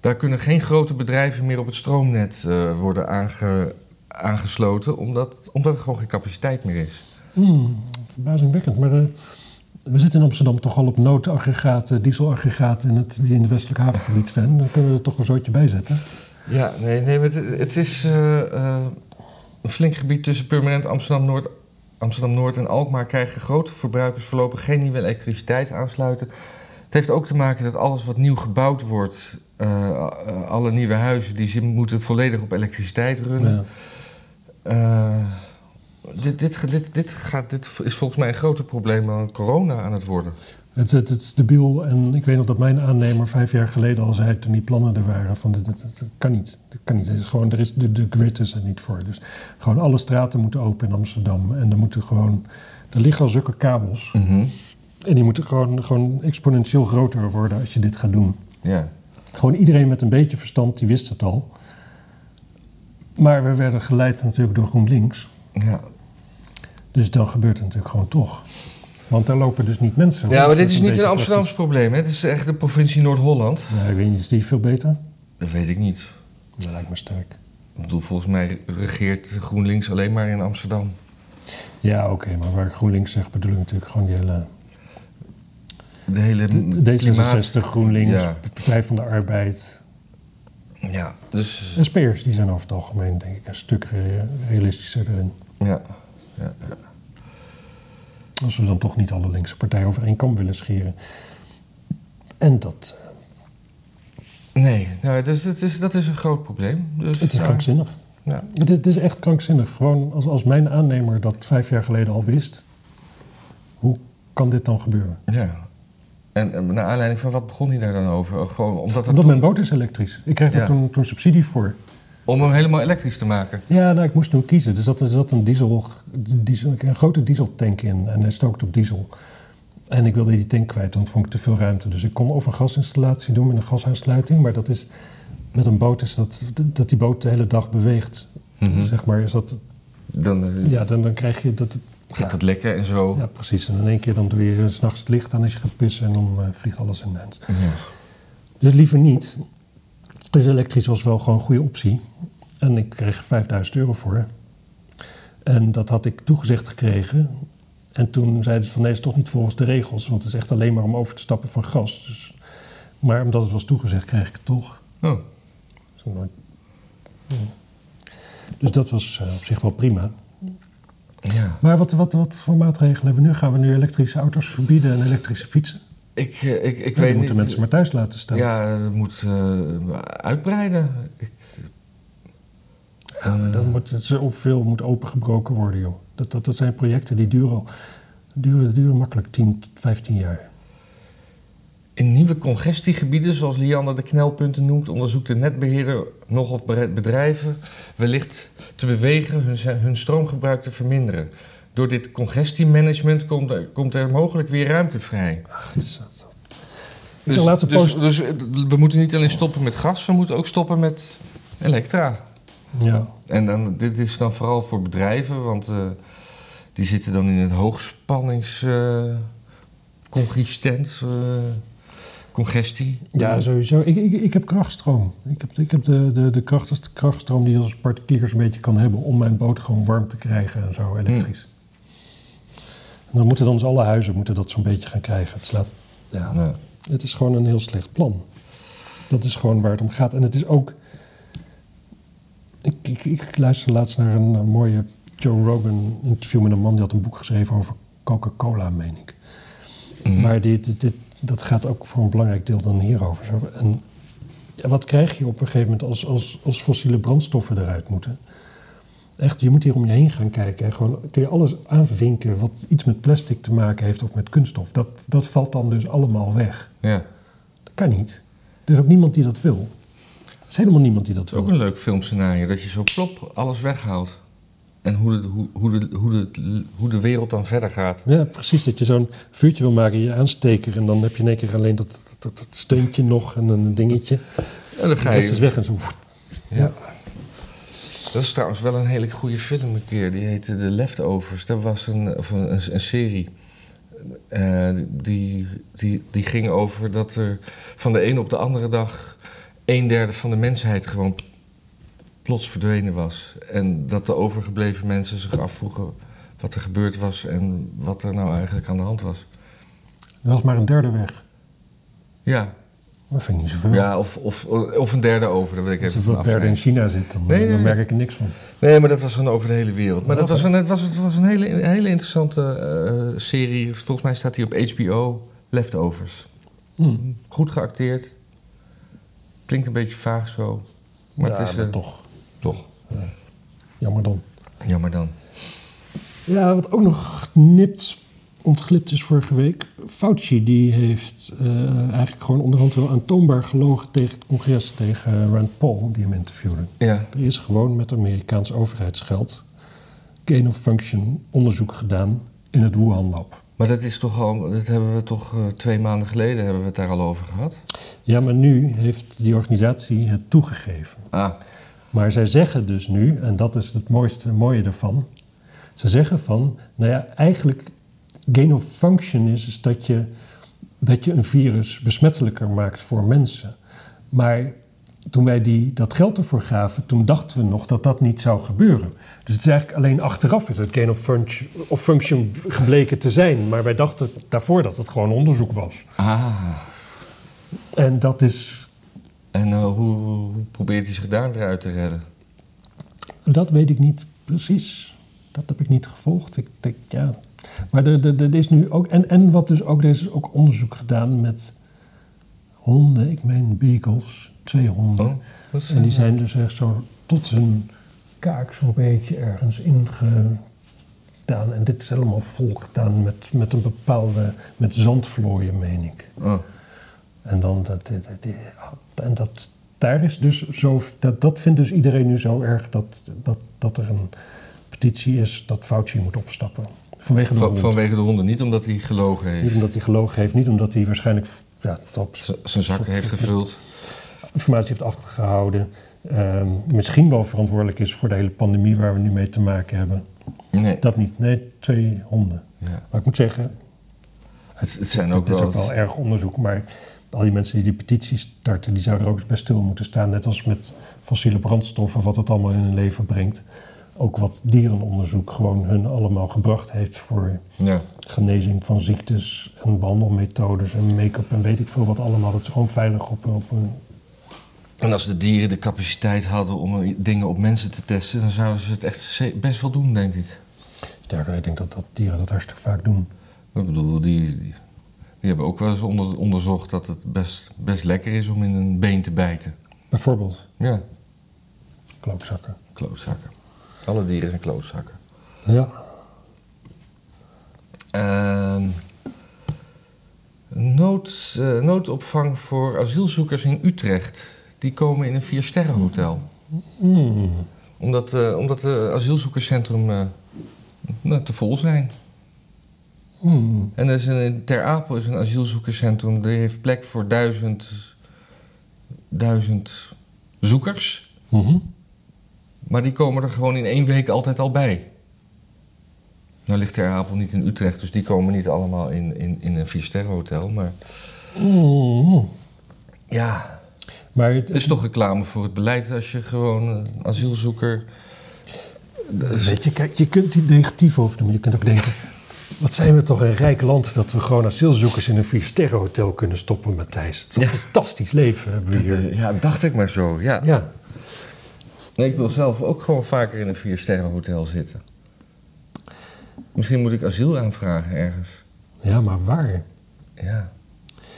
daar kunnen geen grote bedrijven meer op het stroomnet worden aange- aangesloten, omdat, omdat er gewoon geen capaciteit meer is. Hmm, verbazingwekkend. Maar we zitten in Amsterdam toch al op noodaggregaten, dieselaggregaten in het, die in het westelijk havengebied staan. Dan kunnen we er toch een zootje bij zetten. Ja, nee, nee het, het is eh, eh, een flink gebied tussen permanent Amsterdam-Noord Amsterdam-Noord en Alkmaar krijgen grote verbruikers voorlopig geen nieuwe elektriciteit aansluiten. Het heeft ook te maken dat alles wat nieuw gebouwd wordt, eh, eh, alle nieuwe huizen, die moeten volledig op elektriciteit runnen. Ja. Dit, dit, dit, dit, gaat, dit is volgens mij een groter probleem dan corona aan het worden. Het, het, het is debiel en ik weet nog dat mijn aannemer vijf jaar geleden al zei toen die plannen er waren van dit, dit, dit kan niet. Dit kan niet. Het is gewoon, er is, de, de grid is er niet voor. Dus gewoon alle straten moeten open in Amsterdam en er moeten gewoon, er liggen al zulke kabels Mhm. en die moeten gewoon, gewoon exponentieel groter worden als je dit gaat doen. Ja. Gewoon iedereen met een beetje verstand, die wist het al. Maar we werden geleid natuurlijk door GroenLinks. Ja. Dus dan gebeurt het natuurlijk gewoon toch. Want daar lopen dus niet mensen. ja, maar dit is niet een Amsterdams probleem. Hè? Het is echt de provincie Noord-Holland. Ja, ik weet niet, is die veel beter? Dat weet ik niet. Dat lijkt me sterk. Ik bedoel, volgens mij regeert GroenLinks alleen maar in Amsterdam. Ja, oké, maar waar ik GroenLinks zeg, bedoel ik natuurlijk gewoon die hele... De hele D- D66, klimaat... GroenLinks, Ja. Partij van de Arbeid. Ja, dus... SP'ers, die zijn over het algemeen, denk ik, een stuk re- realistischer erin. Ja. Als we dan toch niet alle linkse partijen over één kam willen scheren. En dat, eh, Nee, nou, dus dat, is, dat is een groot probleem. Dus, het is ja. krankzinnig. Ja. Het, het is echt krankzinnig. Gewoon als, als mijn aannemer dat vijf jaar geleden al wist. Hoe kan dit dan gebeuren? ja. En, en naar aanleiding van wat begon hij daar dan over? Gewoon omdat het Omdat toen- mijn boot is elektrisch. Ik kreeg daar Ja. toen, toen subsidie voor. Om hem helemaal elektrisch te maken. Ja, nou, ik moest toen kiezen. Er zat, er zat een, diesel, diesel, een grote dieseltank in en hij stookt op diesel. En ik wilde die tank kwijt, want vond ik te veel ruimte. Dus ik kon of een gasinstallatie doen met een gasaansluiting. Maar dat is, met een boot is dat, dat die boot de hele dag beweegt. Mhm. Zeg maar, is dat, Dan eh, ja, dan, dan krijg je dat... gaat het lekken en zo. Ja, precies. En in één keer dan doe je s'nachts het licht aan als je gaat pissen en dan eh, vliegt alles in de hand. Ja. Dus liever niet. Dus elektrisch was wel gewoon een goede optie. En ik kreeg 5000 euro voor. En dat had ik toegezegd gekregen. En toen zeiden ze van nee, het is toch niet volgens de regels. Want het is echt alleen maar om over te stappen van gas. Dus, maar omdat het was toegezegd, kreeg ik het toch. Oh. Dus, dus dat was eh, op zich wel prima. Ja. Maar wat, wat, wat voor maatregelen hebben we nu? Gaan we nu elektrische auto's verbieden en elektrische fietsen? Ik, eh, ik, ik weet niet. moeten mensen maar thuis laten staan. Ja, het moet eh, uitbreiden. Ik, Ja, maar dan moet het zoveel moet opengebroken worden, joh. Dat, dat, dat zijn projecten die duren al duren, duren makkelijk 10 tot 15 jaar. In nieuwe congestiegebieden, zoals Liander de knelpunten noemt, onderzoekt de netbeheerder nog of bedrijven wellicht te bewegen hun, hun stroomgebruik te verminderen. Door dit congestiemanagement komt er, komt er mogelijk weer ruimte vrij. Ach, het is dat. Dus, dus, dus eh, we moeten niet alleen stoppen met gas, we moeten ook stoppen met elektra. Ja, En dan, dit is dan vooral voor bedrijven, want eh, die zitten dan in het hoogspannings congestent, eh, congestie. ja sowieso. Ik, ik, ik heb krachtstroom. Ik heb, ik heb de, de, de kracht, krachtstroom die je als particuliers een beetje kan hebben... om mijn boot gewoon warm te krijgen en zo, elektrisch. En dan moeten dan dus alle huizen moeten dat zo'n beetje gaan krijgen. Het, slaat, ja, Ja. het is gewoon een heel slecht plan. Dat is gewoon waar het om gaat. En het is ook... Ik, ik, ik luisterde laatst naar een, mooie Joe Rogan interview met een man... die had een boek geschreven over Coca-Cola, meen ik. Mhm. Maar dit, dit, dit- dat gaat ook voor een belangrijk deel dan hierover. Zo. En ja, wat krijg je op een gegeven moment als, als, als fossiele brandstoffen eruit moeten? Echt, je moet hier om je heen gaan kijken. En gewoon kun je alles aanvinken wat iets met plastic te maken heeft of met kunststof. Dat, dat valt dan dus allemaal weg. ja. Dat kan niet. Er is ook niemand die dat wil. Er is helemaal niemand die dat is ook wil. een leuk filmscenario, dat je zo plop alles weghaalt. En hoe de, hoe, hoe, de, hoe, de, hoe de wereld dan verder gaat. Ja, precies. Dat je zo'n vuurtje wil maken, je aansteker. En dan heb je in één keer alleen dat, dat, steuntje nog en een dingetje. En dan De ga rest is je... weg en zo. Ja. Dat is trouwens wel een hele goede film een keer. Die heette The Leftovers. Dat was een, of een, een, een serie. Eh, die, die, die ging over dat er van de ene op de andere dag... een derde van de mensheid gewoon plots verdwenen was. En dat de overgebleven mensen zich afvroegen wat er gebeurd was... en wat er nou eigenlijk aan de hand was. Er was maar een derde weg. Ja, Dat vind ik niet zoveel. ja of, of, of een derde over, dat weet ik Als even het dat derde in. China zit, dan, Nee, dan nee. merk ik er niks van. Nee, maar dat was dan over de hele wereld. Maar dat was een, het was, het was een hele, hele interessante eh, serie. Volgens mij staat die op HBO. Leftovers. Hm. Goed geacteerd. Klinkt een beetje vaag zo. Maar ja, het is maar eh, toch. toch. Jammer dan. Jammer dan. Ja, wat ook nog nipt ontglipt is vorige week. Fauci die heeft eh, eigenlijk gewoon onderhand wel aantoonbaar gelogen tegen het congres, tegen Rand Paul, die hem interviewde. Ja. Er is gewoon met Amerikaans overheidsgeld gain of function onderzoek gedaan in het Wuhan Lab. Maar dat is toch al, dat hebben we toch eh, twee maanden geleden hebben we het daar al over gehad. Ja, maar nu heeft die organisatie het toegegeven. Ah, Maar zij zeggen dus nu, en dat is het mooiste mooie ervan. Ze zeggen van, nou ja, eigenlijk gain of function is, is dat, je, dat je een virus besmettelijker maakt voor mensen. Maar toen wij die, dat geld ervoor gaven, toen dachten we nog dat dat niet zou gebeuren. Dus het is eigenlijk alleen achteraf is het gain of function, of function gebleken te zijn. Maar wij dachten daarvoor dat het gewoon onderzoek was. ah. En dat is En eh, hoe, hoe probeert hij zich daar weer uit te redden? Dat weet ik niet precies. Dat heb ik niet gevolgd. Ik denk, ja. Maar er, is nu ook. En, en wat dus ook. Er is ook onderzoek gedaan met honden. Ik meen beagles. Twee honden. Oh, en die zijn dus echt zo tot hun kaak zo'n beetje ergens ingedaan. En dit is helemaal vol gedaan met, met een bepaalde. met zandvlooien, meen ik. Oh. En dan dat, dat, dat- en dat daar is dus zo, dat, dat vindt dus iedereen nu zo erg dat, dat, dat er een petitie is dat Fauci moet opstappen. Vanwege de Van- hond. vanwege de honden, niet omdat hij gelogen Niet heeft. omdat hij gelogen heeft, niet omdat hij waarschijnlijk ja, zijn zakken heeft gevuld. informatie heeft achtergehouden. Ehm, misschien wel verantwoordelijk is voor de hele pandemie waar we nu mee te maken hebben. Nee. Dat niet. Nee, twee honden. Ja. Maar ik moet zeggen, Het, het zijn ook Het is ook wel erg onderzoek, maar al die mensen die die petitie starten, die zouden er ook bij stil moeten staan. Net als met fossiele brandstoffen, wat het allemaal in hun leven brengt. Ook wat dierenonderzoek gewoon hun allemaal gebracht heeft voor Ja. genezing van ziektes en behandelmethodes en make-up en weet ik veel wat allemaal. Dat ze gewoon veilig op, op een... En als de dieren de capaciteit hadden om eh, dingen op mensen te testen, dan zouden ze het echt best wel doen, denk ik. Sterker, ik denk dat, dat dieren dat hartstikke vaak doen. Ik bedoel, die, die, die hebben ook wel eens onder- onderzocht dat het best, best lekker is om in een been te bijten. Bijvoorbeeld Ja, klootzakken. klootzakken. Alle dieren zijn klootzakken. Ja. Ehm, nood, eh, noodopvang voor asielzoekers in Utrecht. Die komen in een viersterrenhotel. Hmm. Omdat, eh omdat het asielzoekerscentrum eh, nou, te vol zijn. Hmm. En er is een, Ter Apel is een asielzoekerscentrum. Die heeft plek voor duizend, duizend zoekers. Mhm. Maar die komen er gewoon in één week altijd al bij. Nou ligt Ter Apel niet in Utrecht, dus die komen niet allemaal in, in, in een viersterrenhotel. Maar Hmm. ja, Maar het is toch reclame voor het beleid als je gewoon een asielzoeker... Dat is- Weet je, kijk, je kunt die negatief over doen, maar je kunt ook denken... Wat zijn we toch een rijk land dat we gewoon asielzoekers in een viersterrenhotel kunnen stoppen, Matthijs. Het is een fantastisch leven hebben we hier. Ja, dacht ik maar zo, ja. Ja, Nee, ik wil zelf ook gewoon vaker in een viersterrenhotel zitten. Misschien moet ik asiel aanvragen ergens. ja maar waar? Ja.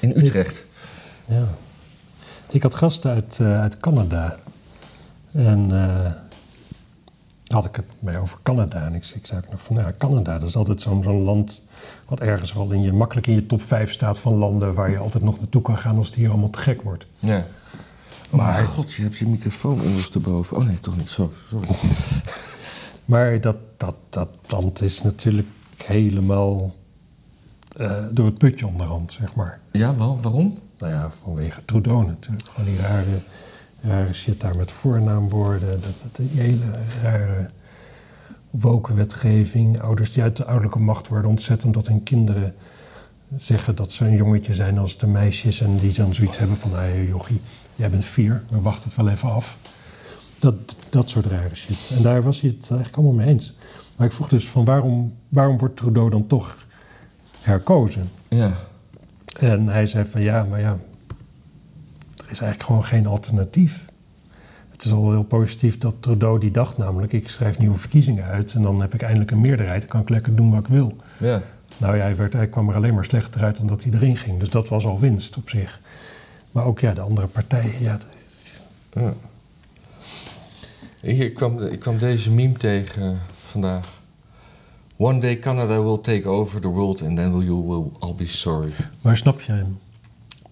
In Utrecht. Ja. Ik had gasten uit, eh, uit Canada. En eh, had ik het mee over Canada. En ik, ik zei ook nog van, ja, Canada, dat is altijd zo'n zo'n land... wat ergens wel in je, makkelijk in je top 5 staat van landen... waar je altijd nog naartoe kan gaan als het hier allemaal te gek wordt. Ja. Oh Maar- mijn god, je hebt je microfoon ondersteboven. Oh nee, toch niet. Zo, sorry. Maar dat, dat, dat land is natuurlijk helemaal eh, door het putje onderhand, zeg maar. Ja, wel, waarom? Nou ja, vanwege Trudeau natuurlijk. Gewoon die rare, rare shit daar met voornaamwoorden. Dat, dat, die hele rare wokenwetgeving. Ouders die uit de ouderlijke macht worden ontzettend dat hun kinderen zeggen dat ze een jongetje zijn als de meisjes. En die dan zoiets hebben van, hé jochie, jij bent vier, we wachten het wel even af. Dat, dat soort rare shit. En daar was hij het eigenlijk allemaal mee eens. Maar ik vroeg dus van waarom, waarom wordt Trudeau dan toch herkozen? Ja. En hij zei van ja, maar ja, er is eigenlijk gewoon geen alternatief. Het is al heel positief dat Trudeau die dacht namelijk, ik schrijf nieuwe verkiezingen uit en dan heb ik eindelijk een meerderheid, dan kan ik lekker doen wat ik wil. Ja. Nou ja, hij, werd, hij kwam er alleen maar slechter uit dan dat hij erin ging. Dus dat was al winst op zich. Maar ook ja, de andere partijen, ja, ja. Ik, kwam, ik kwam deze meme tegen vandaag. One day Canada will take over the world and then you will all be sorry. Maar snap je hem?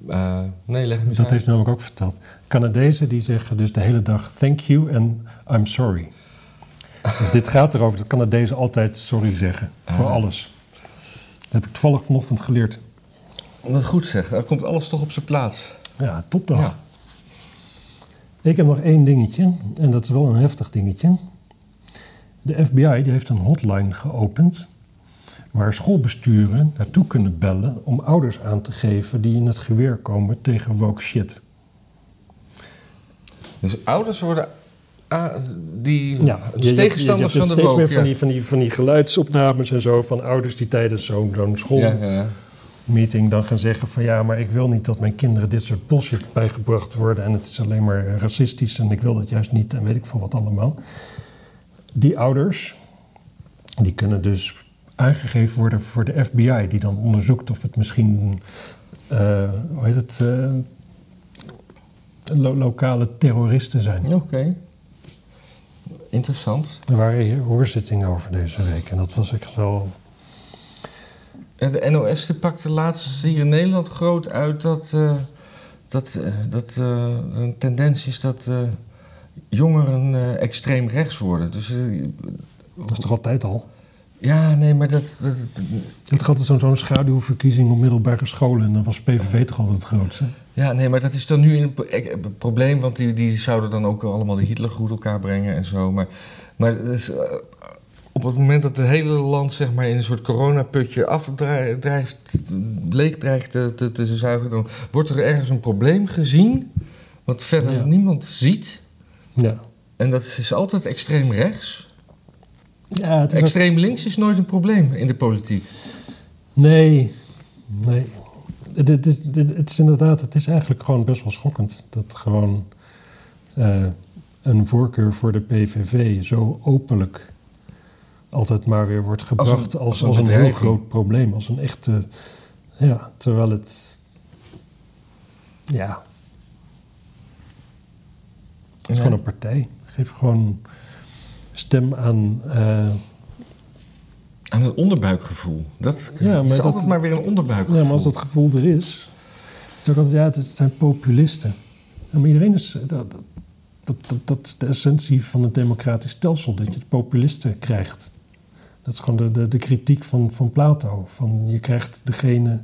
Uh, nee, leg me Dat uit. heeft hij namelijk ook verteld. Canadezen die zeggen dus de hele dag thank you en I'm sorry. Dus dit gaat erover dat Canadezen altijd sorry zeggen voor Ah. alles. Dat heb ik toevallig vanochtend geleerd. Wat goed zeg, dan komt alles toch op zijn plaats. Ja, topdag. Ja. Ik heb nog één dingetje, en dat is wel een heftig dingetje. De FBI die heeft een hotline geopend waar schoolbesturen naartoe kunnen bellen om ouders aan te geven die in het geweer komen tegen woke shit. Dus ouders worden a- die Ja, dus tegenstanders je, je, van de steeds woke. meer van die, van, die, van die geluidsopnames en zo van ouders die tijdens zo'n zo'n schoolmeeting Ja, dan gaan zeggen van ja, maar ik wil niet dat mijn kinderen dit soort bullshit bijgebracht worden en het is alleen maar racistisch en ik wil dat juist niet en weet ik veel wat allemaal. Die ouders, die kunnen dus aangegeven worden voor de FBI, die dan onderzoekt of het misschien, eh, hoe heet het, eh, lo- lokale terroristen zijn. Oké. Interessant. Er waren hier hoorzittingen over deze week en dat was echt wel... De NOS die pakte laatst hier in Nederland groot uit dat, eh, dat, eh, dat eh, een tendens is dat jongeren extreem rechts worden. Dus Dat is toch altijd al? Ja, nee, maar dat, dat, Het had zo'n zo'n schaduwverkiezing op middelbare scholen en dan was PVV toch altijd het grootste. ja, nee, maar dat is dan nu een pro- een probleem, want die, die zouden dan ook allemaal de Hitlergroet elkaar brengen en zo. Maar, maar is, eh, op het moment dat het hele land zeg maar, in een soort coronaputje afdreigt, leeg dreigt te, te, te zuigen, dan wordt er ergens een probleem gezien, wat verder Ja. niemand ziet. Ja. En dat is altijd extreem rechts. Ja, het is ook- Extreem links is nooit een probleem in de politiek. Nee, nee. Het, is, het, het is inderdaad, het is eigenlijk gewoon best wel schokkend dat gewoon eh, een voorkeur voor de PVV zo openlijk altijd maar weer wordt gebracht als, als als een een, heel groot probleem, als een echte, ja, terwijl het, ja, het is Ja. gewoon een partij. Geef gewoon stem aan. eh, Aan het onderbuikgevoel. Dat Ja, maar is dat- altijd maar weer een onderbuikgevoel. Ja, maar als dat gevoel er is. Het is ook altijd, ja, het zijn populisten. Ja, maar iedereen is. Dat, dat, dat, dat is de essentie van het democratisch stelsel, dat je het populisten krijgt. Dat is gewoon de, de, de kritiek van, van Plato. Van je, krijgt degene,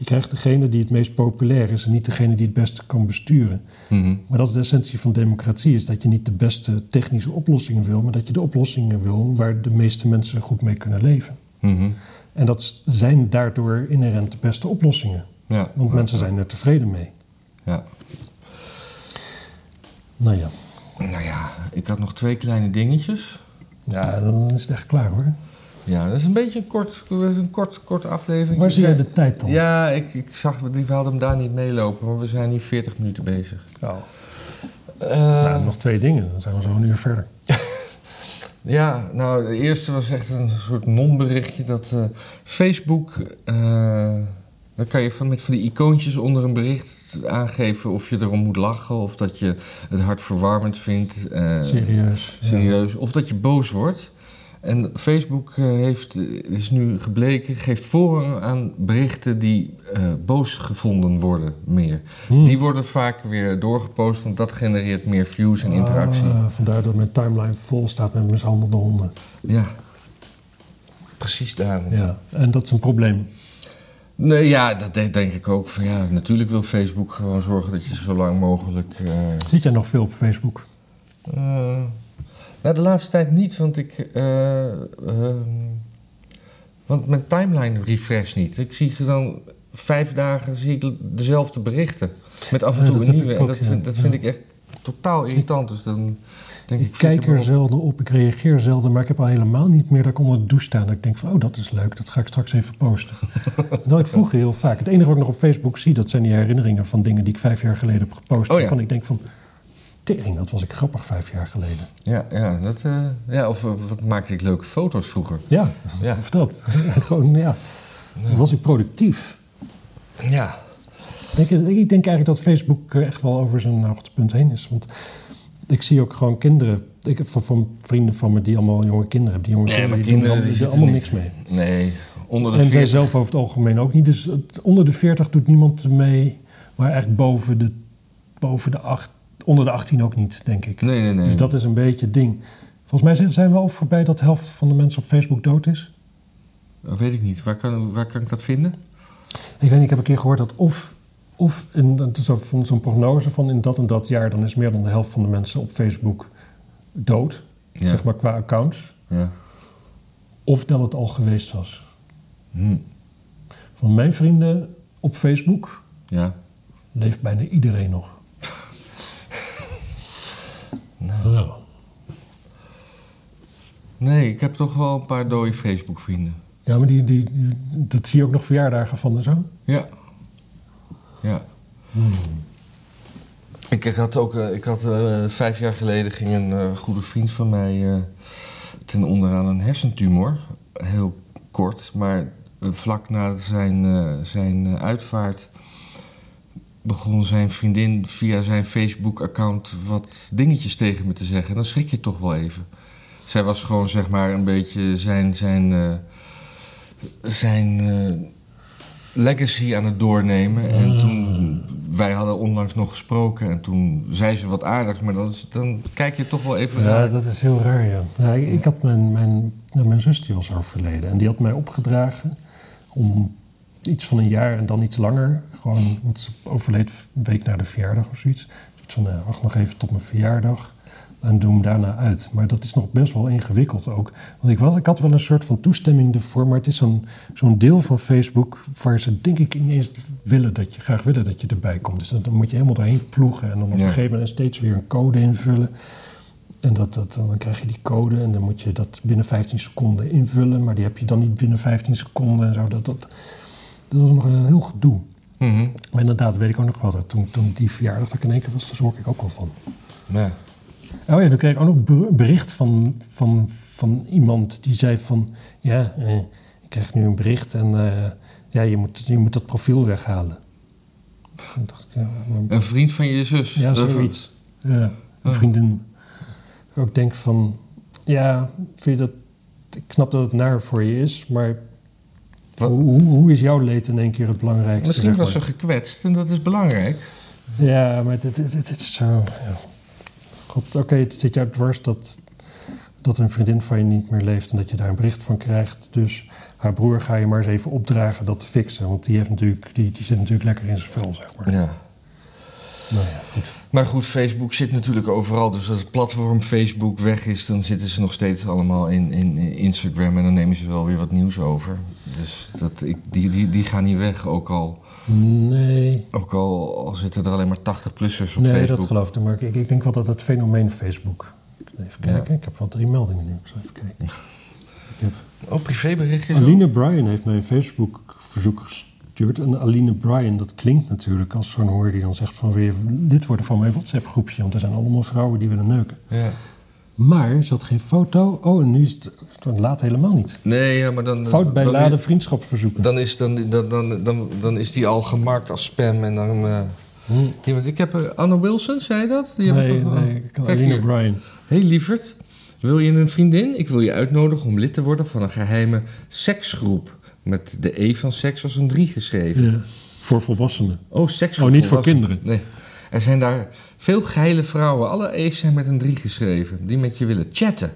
je krijgt degene die het meest populair is en niet degene die het beste kan besturen. Mhm. Maar dat is de essentie van democratie, is dat je niet de beste technische oplossingen wil, maar dat je de oplossingen wil waar de meeste mensen goed mee kunnen leven. Mhm. En dat zijn daardoor inherent de beste oplossingen. Ja. Want Ja, mensen ja. zijn er tevreden mee. Ja. Nou ja. Nou ja, ik had nog twee kleine dingetjes. Ja, dan is het echt klaar hoor. Ja, dat is een beetje een kort, een kort, korte aflevering. Waar zie jij de tijd dan? Ja, ik, ik zag, die we hadden hem daar niet meelopen, maar we zijn nu 40 minuten bezig. Oh. Eh, Nou, nog twee dingen, dan zijn we zo een uur verder. Ja, nou, de eerste was echt een soort non-berichtje dat eh, Facebook. eh dan kan je van, met van die icoontjes onder een bericht aangeven of je erom moet lachen of dat je het hartverwarmend vindt. eh, Serieus. ja. serieus. Of dat je boos wordt. En Facebook eh, heeft, eh, is nu gebleken, geeft voorrang aan berichten die eh, boos gevonden worden meer. Hmm. Die worden vaak weer doorgepost, want dat genereert meer views en interactie. Ah, vandaar dat mijn timeline vol staat met mishandelde honden. Ja, precies daarom. Ja, en dat is een probleem. Nee, ja, dat de- denk ik ook. Van, ja, natuurlijk wil Facebook gewoon zorgen dat je zo lang mogelijk... eh, Zit jij nog veel op Facebook? Nou, de laatste tijd niet, want ik... eh, ehm, want mijn timeline refresh niet. Ik zie dan vijf dagen zie ik dezelfde berichten. Met af en toe een nieuwe. En dat, vind, dat vind ik echt totaal irritant. Dus dan denk ik... Ik kijk er zelden op, ik reageer zelden, maar ik heb al helemaal niet meer dat ik onder de douche sta. Dat ik denk van, oh, dat is leuk, dat ga ik straks even posten. dat ik vroeger heel vaak. Het enige wat ik nog op Facebook zie, dat zijn die herinneringen van dingen die ik vijf jaar geleden heb gepost. Oh, ja. Waarvan ik denk van, tering, dat was ik grappig vijf jaar geleden. Ja, ja, dat, eh, ja, of eh, wat maakte ik leuke foto's vroeger. Ja, Ja. of dat. Gewoon, ja. Dat was ik productief. Ja. Ik denk, ik denk eigenlijk dat Facebook eh, echt wel over zijn hoogtepunt heen is. Want ik zie ook gewoon kinderen Ik heb van, van vrienden van me die allemaal jonge kinderen hebben. Die jonge Nee, kinderen, die doen kinderen, er die allemaal niks mee. Nee, onder de En zij 40. zelf over het algemeen ook niet. Dus het- onder de 40 doet niemand mee. Maar eigenlijk boven de, boven de acht, onder de 18 ook niet, denk ik. Nee, nee, nee. Dus dat is een beetje het ding. Volgens mij zijn- we al voorbij dat de helft van de mensen op Facebook dood is. Dat weet ik niet. Waar kan, waar kan ik dat vinden? Ik weet niet, ik heb een keer gehoord dat of, of in, zo- zo'n prognose van in dat en dat jaar... dan is meer dan de helft van de mensen op Facebook dood. Ja. Zeg maar qua accounts. Ja. Of dat het al geweest was. Hm. Van mijn vrienden op Facebook Ja. leeft bijna iedereen nog. Nou. Nee, ik heb toch wel een paar dode Facebook-vrienden. Ja, maar die, die, die- dat zie je ook nog verjaardagen van en zo. Ja. Ja. Ik, ik had ook, eh, ik had eh, vijf jaar geleden ging een eh, goede vriend van mij ten onder aan een hersentumor. Heel kort, maar vlak na zijn, zijn uitvaart begon zijn vriendin via zijn Facebook-account wat dingetjes tegen me te zeggen. Dan schrik je toch wel even. Zij was gewoon zeg maar een beetje zijn, zijn, eh, zijn eh, legacy aan het doornemen. En Ah. toen, wij hadden onlangs nog gesproken en toen zei ze wat aardigs, maar dan, is- dan kijk je toch wel even Ja, raar. dat is heel raar, ja. ja ik, ik had mijn, mijn, nou, mijn zus die was overleden. En die had mij opgedragen om iets van een jaar en dan iets langer. Gewoon, want ze overleed een week na de verjaardag of zoiets. Zoiets van, nou, wacht nog even tot mijn verjaardag. En doe hem daarna uit. Maar dat is nog best wel ingewikkeld ook. Want ik, wel, ik had wel een soort van toestemming ervoor. Maar het is zo'n zo'n deel van Facebook waar ze denk ik niet eens willen dat je, graag willen dat je erbij komt. Dus dan, dan moet je helemaal doorheen ploegen. En dan op Ja. een gegeven moment steeds weer een code invullen. En dat, dat, dan krijg je die code en dan moet je dat binnen 15 seconden invullen. Maar die heb je dan niet binnen 15 seconden en zo. Dat, dat, dat was nog een heel gedoe. Mhm. Maar inderdaad, weet ik ook nog wel. Dat toen, toen die verjaardag dat ik in één keer was, daar schrok ik ook wel van. Ja. Oh ja, toen kreeg ik ook nog ber- bericht van, van, van iemand die zei van... Ja, eh, ik krijg nu een bericht en eh, ja, je, moet, je moet dat profiel weghalen. Toen dacht ik, ja, maar- Een vriend van je zus. ja, Dat- zoiets. Ja, een Oh. vriendin. Ik ook denk van, ja, vind je dat... Ik snap dat het naar voor je is, maar? Hoe, is jouw leed in één keer het belangrijkste? Misschien zeg was ze gekwetst en dat is belangrijk. Ja, maar het, het, het, het is zo... Ja. God, oké, het zit jou dwars dat, dat een vriendin van je niet meer leeft... en dat je daar een bericht van krijgt. Dus haar broer ga je maar eens even opdragen dat te fixen. Want die, heeft natuurlijk, die, die zit natuurlijk lekker in zijn vel, zeg maar. Ja. Nou ja, goed. Maar goed, Facebook zit natuurlijk overal. Dus als het platform Facebook weg is, dan zitten ze nog steeds allemaal in, in, in Instagram. En dan nemen ze wel weer wat nieuws over. Dus dat, ik, die, die, die gaan niet weg. Ook al, Nee, ook al, al zitten er alleen maar 80-plussers op nee Facebook. dat geloof ik. Maar ik, ik denk wel dat het fenomeen Facebook... Even Ja. kijken, ik heb wel drie meldingen nu. Ik zal even kijken. Oh, privéberichtjes? Aline Bryan heeft mij een Facebook-verzoek gestuurd. En Aline Bryan, dat klinkt natuurlijk als zo'n hoor die dan zegt van... wil je lid worden van mijn WhatsApp-groepje? Want er zijn allemaal vrouwen die willen neuken. Ja. Maar ze had geen foto. Oh, en nu is het... laat helemaal niet. Nee, ja, maar dan... Fout bij dan, laden vriendschapsverzoeken. Dan is, dan, dan, dan, dan, dan is die al gemarkt als spam en dan... eh, Hm. iemand, ik heb... eh, Anne Wilson, zei je dat? Die heb Nee, ik nog- nee, ik kan Kijk Aline. Bryan. Hey lieverd, wil je een vriendin? Ik wil je uitnodigen om lid te worden van een geheime seksgroep. Met de E van seks als een 3 geschreven. Ja, voor volwassenen. Oh, seks Oh, niet voor kinderen. Nee. Er zijn daar veel geile vrouwen. Alle E's zijn met een 3 geschreven. Die met je willen chatten.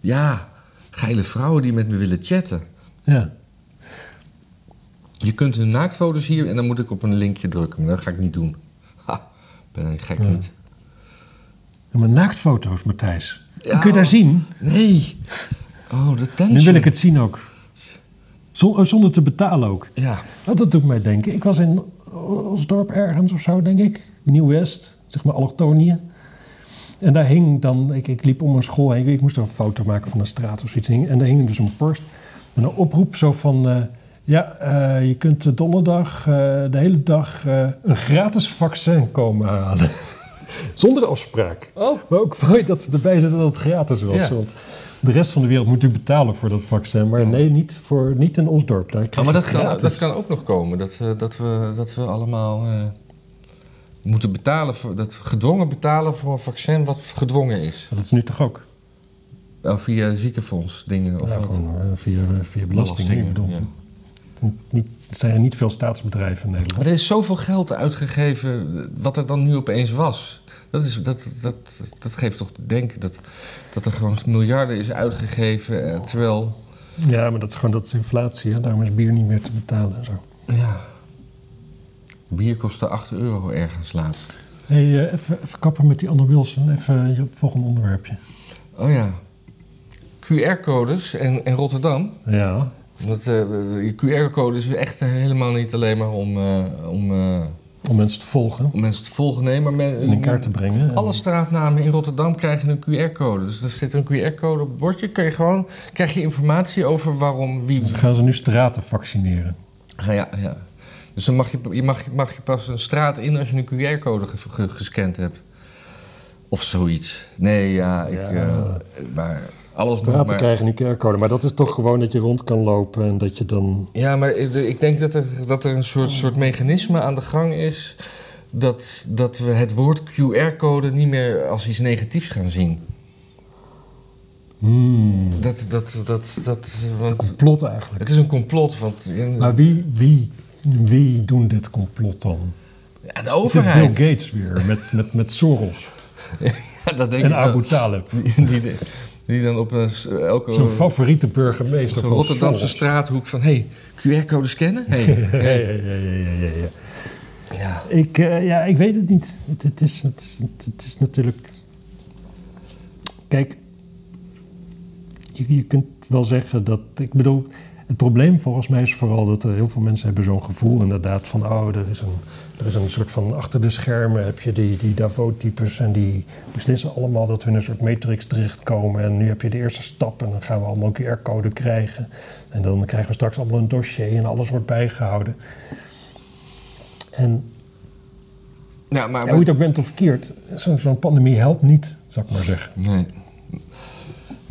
Ja, geile vrouwen die met me willen chatten. Ja. Je kunt hun naaktfoto's hier en dan moet ik op een linkje drukken. Maar dat ga ik niet doen. Ha, ben ik gek Ja. niet. Ja, maar naaktfoto's, Matthijs. Ja. Kun je daar zien? Nee. Oh, de tension. Nu wil ik het zien ook. Oh, Zonder te betalen ook. Ja. Nou, dat doet mij denken. Ik was in Osdorp ergens of zo, denk ik. Nieuw-West, zeg maar allochtonië. En daar hing dan, ik, ik liep om een school heen, ik moest een foto maken van een straat of zoiets. En daar hing dus een post met een oproep zo van... eh, ja, eh, je kunt donderdag eh, de hele dag eh, een gratis vaccin komen halen. Zonder afspraak. Oh. Maar ook mooi dat ze erbij zetten dat het gratis was. Ja. Want de rest van de wereld moet natuurlijk betalen voor dat vaccin. Maar nee, niet, voor, niet in Osdorp. Daar Oh, maar dat kan, dat kan ook nog komen. Dat, eh, dat, we, dat we allemaal eh, moeten betalen voor, dat gedwongen betalen voor een vaccin wat gedwongen is. Dat is nu toch ook? Via ziekenfonds dingen of wat? gewoon eh, via, via belasting. Ik bedoel, ja. niet, niet, er zijn er niet veel staatsbedrijven in Nederland. Maar er is zoveel geld uitgegeven, wat er dan nu opeens was. Dat, is, dat, dat, dat geeft toch te denken dat, dat er gewoon miljarden is uitgegeven, eh, terwijl... Ja, maar dat is gewoon dat is inflatie. Hè? Daarom is bier niet meer te betalen en zo. Ja. Bier kostte 8 euro ergens laatst. Hé, hey, even, even kappen met die Anne Wilson. Even je volgende onderwerpje. Oh ja. QR-codes en, en Rotterdam. Ja. Want eh, de QR-code is echt helemaal niet alleen maar om, eh, om, eh, Om mensen te volgen. om mensen te volgen. Nee, maar men, En in kaart te brengen. En- alle straatnamen in Rotterdam krijgen een QR-code. Dus er zit een QR-code op het bordje. Kun je gewoon, krijg je informatie over waarom, wie... Dus gaan ze nu straten vaccineren. Ja, ja, ja. Dus dan mag je, je, mag, mag je pas een straat in als je een QR-code ge- ge- gescand hebt. Of zoiets. Nee, ja, ik... Ja. eh, maar alles nog maar... krijgen nu QR-code. Maar dat is toch gewoon dat je rond kan lopen en dat je dan... Ja, maar ik denk dat er, dat er een soort, soort mechanisme aan de gang is... Dat, dat we het woord QR-code niet meer als iets negatiefs gaan zien. Hmm, Dat, dat, dat, dat, een want complot eigenlijk. het is een complot. Want, Maar wie, wie, wie doen dit complot dan? ja, de Is overheid. Bill Gates weer met, met, met Soros Ja, dat denk en ik. Abu Talib. Die, die, die dan op een, s- elke Zijn favoriete burgemeester zo'n van Rotterdamse Soros. straathoek van... Hé, hey, QR-code scannen? Hey. Ja, ja, ja, ja, ja, ja. ja. Ik, eh, ja, ik weet het niet. Het, het, is, het, is, het is natuurlijk. Kijk, je, je kunt wel zeggen dat. Ik bedoel, het probleem volgens mij is vooral dat er heel veel mensen hebben zo'n gevoel inderdaad van. Oh, er is een, er is een soort van. Achter de schermen heb je die, die Davos-types en die beslissen allemaal dat we in een soort matrix terechtkomen. En nu heb je de eerste stap en dan gaan we allemaal een QR-code krijgen. En dan krijgen we straks allemaal een dossier en alles wordt bijgehouden. En Ja, maar... ja, hoe je het ook went of verkeerd, zo- zo'n pandemie helpt niet, zou ik maar zeggen. Nee.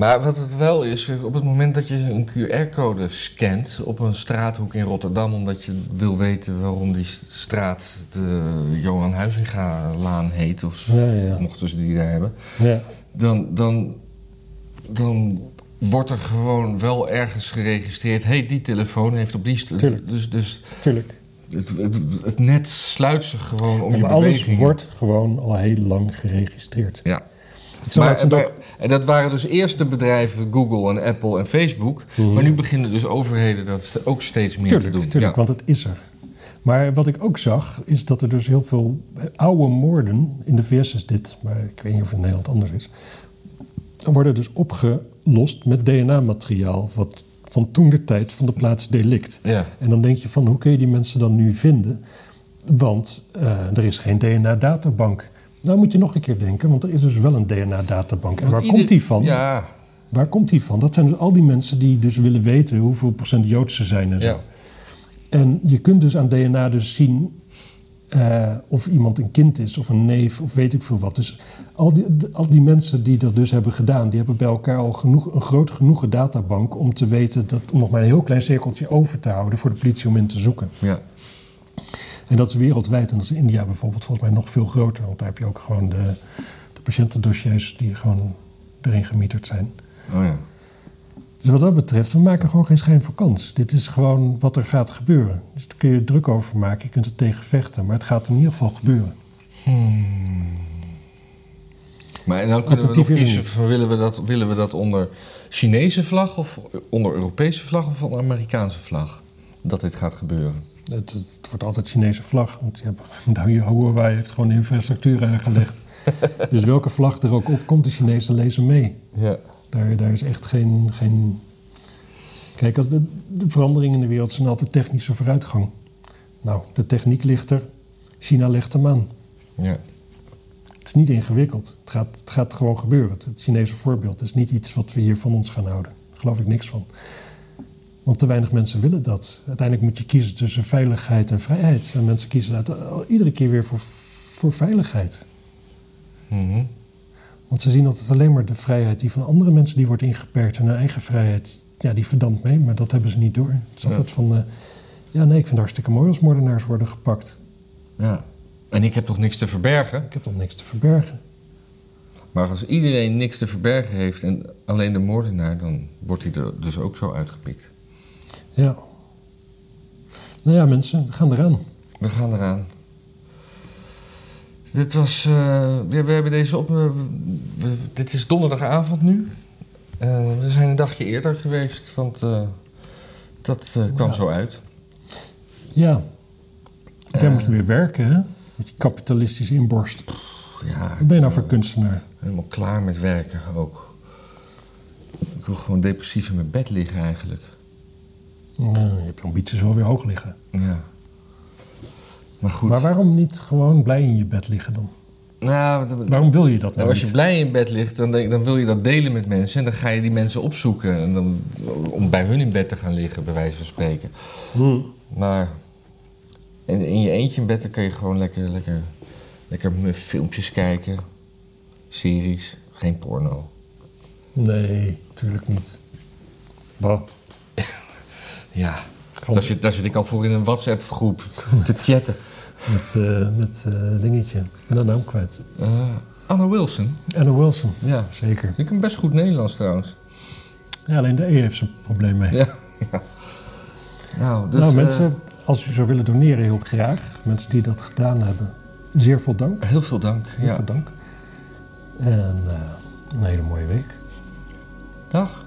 Maar wat het wel is, op het moment dat je een QR-code scant op een straathoek in Rotterdam, omdat je wil weten waarom die straat de Johan Huizinga-laan heet, of Ja, ja. mochten ze die daar hebben, ja. dan, dan, dan wordt er gewoon wel ergens geregistreerd, hey, die telefoon heeft op die... st- Tuurlijk. Dus, dus Tuurlijk. het, het, het net sluit zich gewoon om Ja, je maar alles bewegingen. wordt gewoon al heel lang geregistreerd. Ja. Maar, en dat waren dus eerst de bedrijven Google en Apple en Facebook. Mhm. Maar nu beginnen dus overheden dat ook steeds meer Tuurlijk, te doen. tuurlijk, ja. want het is er. Maar wat ik ook zag, is dat er dus heel veel oude moorden, in de VS is dit, maar ik weet niet of het in Nederland anders is, worden dus opgelost met DNA-materiaal, wat van toen de tijd van de plaats delict. ja. En dan denk je van, hoe kun je die mensen dan nu vinden? Want eh, er is geen DNA-databank. Nou moet je nog een keer denken, want er is dus wel een DNA-databank. En waar ieder- komt die van? Ja, Waar komt die van? Dat zijn dus al die mensen die dus willen weten hoeveel procent Joods ze zijn en zo. ja. En je kunt dus aan DNA dus zien eh, of iemand een kind is of een neef of weet ik veel wat. Dus al die, al die mensen die dat dus hebben gedaan, die hebben bij elkaar al genoeg, een groot genoegen databank om te weten dat, om nog maar een heel klein cirkeltje over te houden voor de politie om in te zoeken. ja. En dat is wereldwijd en dat is in India bijvoorbeeld volgens mij nog veel groter, want daar heb je ook gewoon de, de patiëntendossiers die gewoon erin gemieterd zijn. Oh ja. Dus wat dat betreft, we maken gewoon geen schijn voor kans. Dit is gewoon wat er gaat gebeuren. Dus daar kun je druk over maken, je kunt er tegen vechten, maar het gaat in ieder geval gebeuren. Maar en dan kunnen we nog kiezen van willen we, dat, willen we dat onder Chinese vlag of onder Europese vlag of onder Amerikaanse vlag? Dat dit gaat gebeuren. Het, het wordt altijd Chinese vlag, want je hebt, nou, Huawei heeft gewoon de infrastructuur aangelegd. dus welke vlag er ook op komt, de Chinezen lezen mee. Ja. Daar, daar is echt geen, geen... Kijk, als de, de veranderingen in de wereld zijn altijd technische vooruitgang. Nou, de techniek ligt er, China legt hem aan. ja. Het is niet ingewikkeld. Het gaat, het gaat gewoon gebeuren. Het, het Chinese voorbeeld is niet iets wat we hier van ons gaan houden. Daar geloof ik niks van. Want te weinig mensen willen dat. Uiteindelijk moet je kiezen tussen veiligheid en vrijheid. En mensen kiezen uit, iedere keer weer voor, voor veiligheid. Mhm. Want ze zien altijd alleen maar de vrijheid die van andere mensen die wordt ingeperkt. En hun eigen vrijheid, ja, die verdampt mee. Maar dat hebben ze niet door. Het is Ja. altijd van, eh, ja nee, ik vind het hartstikke mooi als moordenaars worden gepakt. ja. En ik heb toch niks te verbergen? Ik heb toch niks te verbergen. Maar als iedereen niks te verbergen heeft en alleen de moordenaar, dan wordt hij er dus ook zo uitgepikt. Ja. Nou ja, mensen, we gaan eraan. We gaan eraan. Dit was. eh, we, we hebben deze op. we- we- dit is donderdagavond nu. Eh, we zijn een dagje eerder geweest, want eh, dat kwam Ja. zo uit. Ja. Jij Eh. moest weer werken, hè? Met je kapitalistische inborst. Ja, Wat ben je nou voor kunstenaar? helemaal klaar met werken ook. Ik wil gewoon depressief in mijn bed liggen eigenlijk. Je hebt je ambities wel weer hoog liggen. Ja. Maar goed. Maar waarom niet gewoon blij in je bed liggen dan? nou, Waarom wil je dat nou Nou, als je niet? blij in bed ligt, dan, dan wil je dat delen met mensen. En dan ga je die mensen opzoeken. En dan, om bij hun in bed te gaan liggen, bij wijze van spreken. Hm. Maar in, in je eentje in bed dan kan je gewoon lekker, lekker, lekker filmpjes kijken. Series, geen porno. Nee, natuurlijk niet. Bah. Ja, daar zit, daar zit ik al voor in een WhatsApp-groep te chatten. met, eh, met eh, dingetje. Ben de naam kwijt. Eh, Anna Wilson, Anna Wilson, ja. zeker. Ik kan best goed Nederlands trouwens. Ja, alleen de E heeft zijn probleem mee. Ja. ja. Nou, dus, nou mensen, als u zou willen doneren, heel graag. Mensen die dat gedaan hebben, zeer veel dank. heel veel dank. Heel Ja. veel dank. En een hele mooie week. Dag.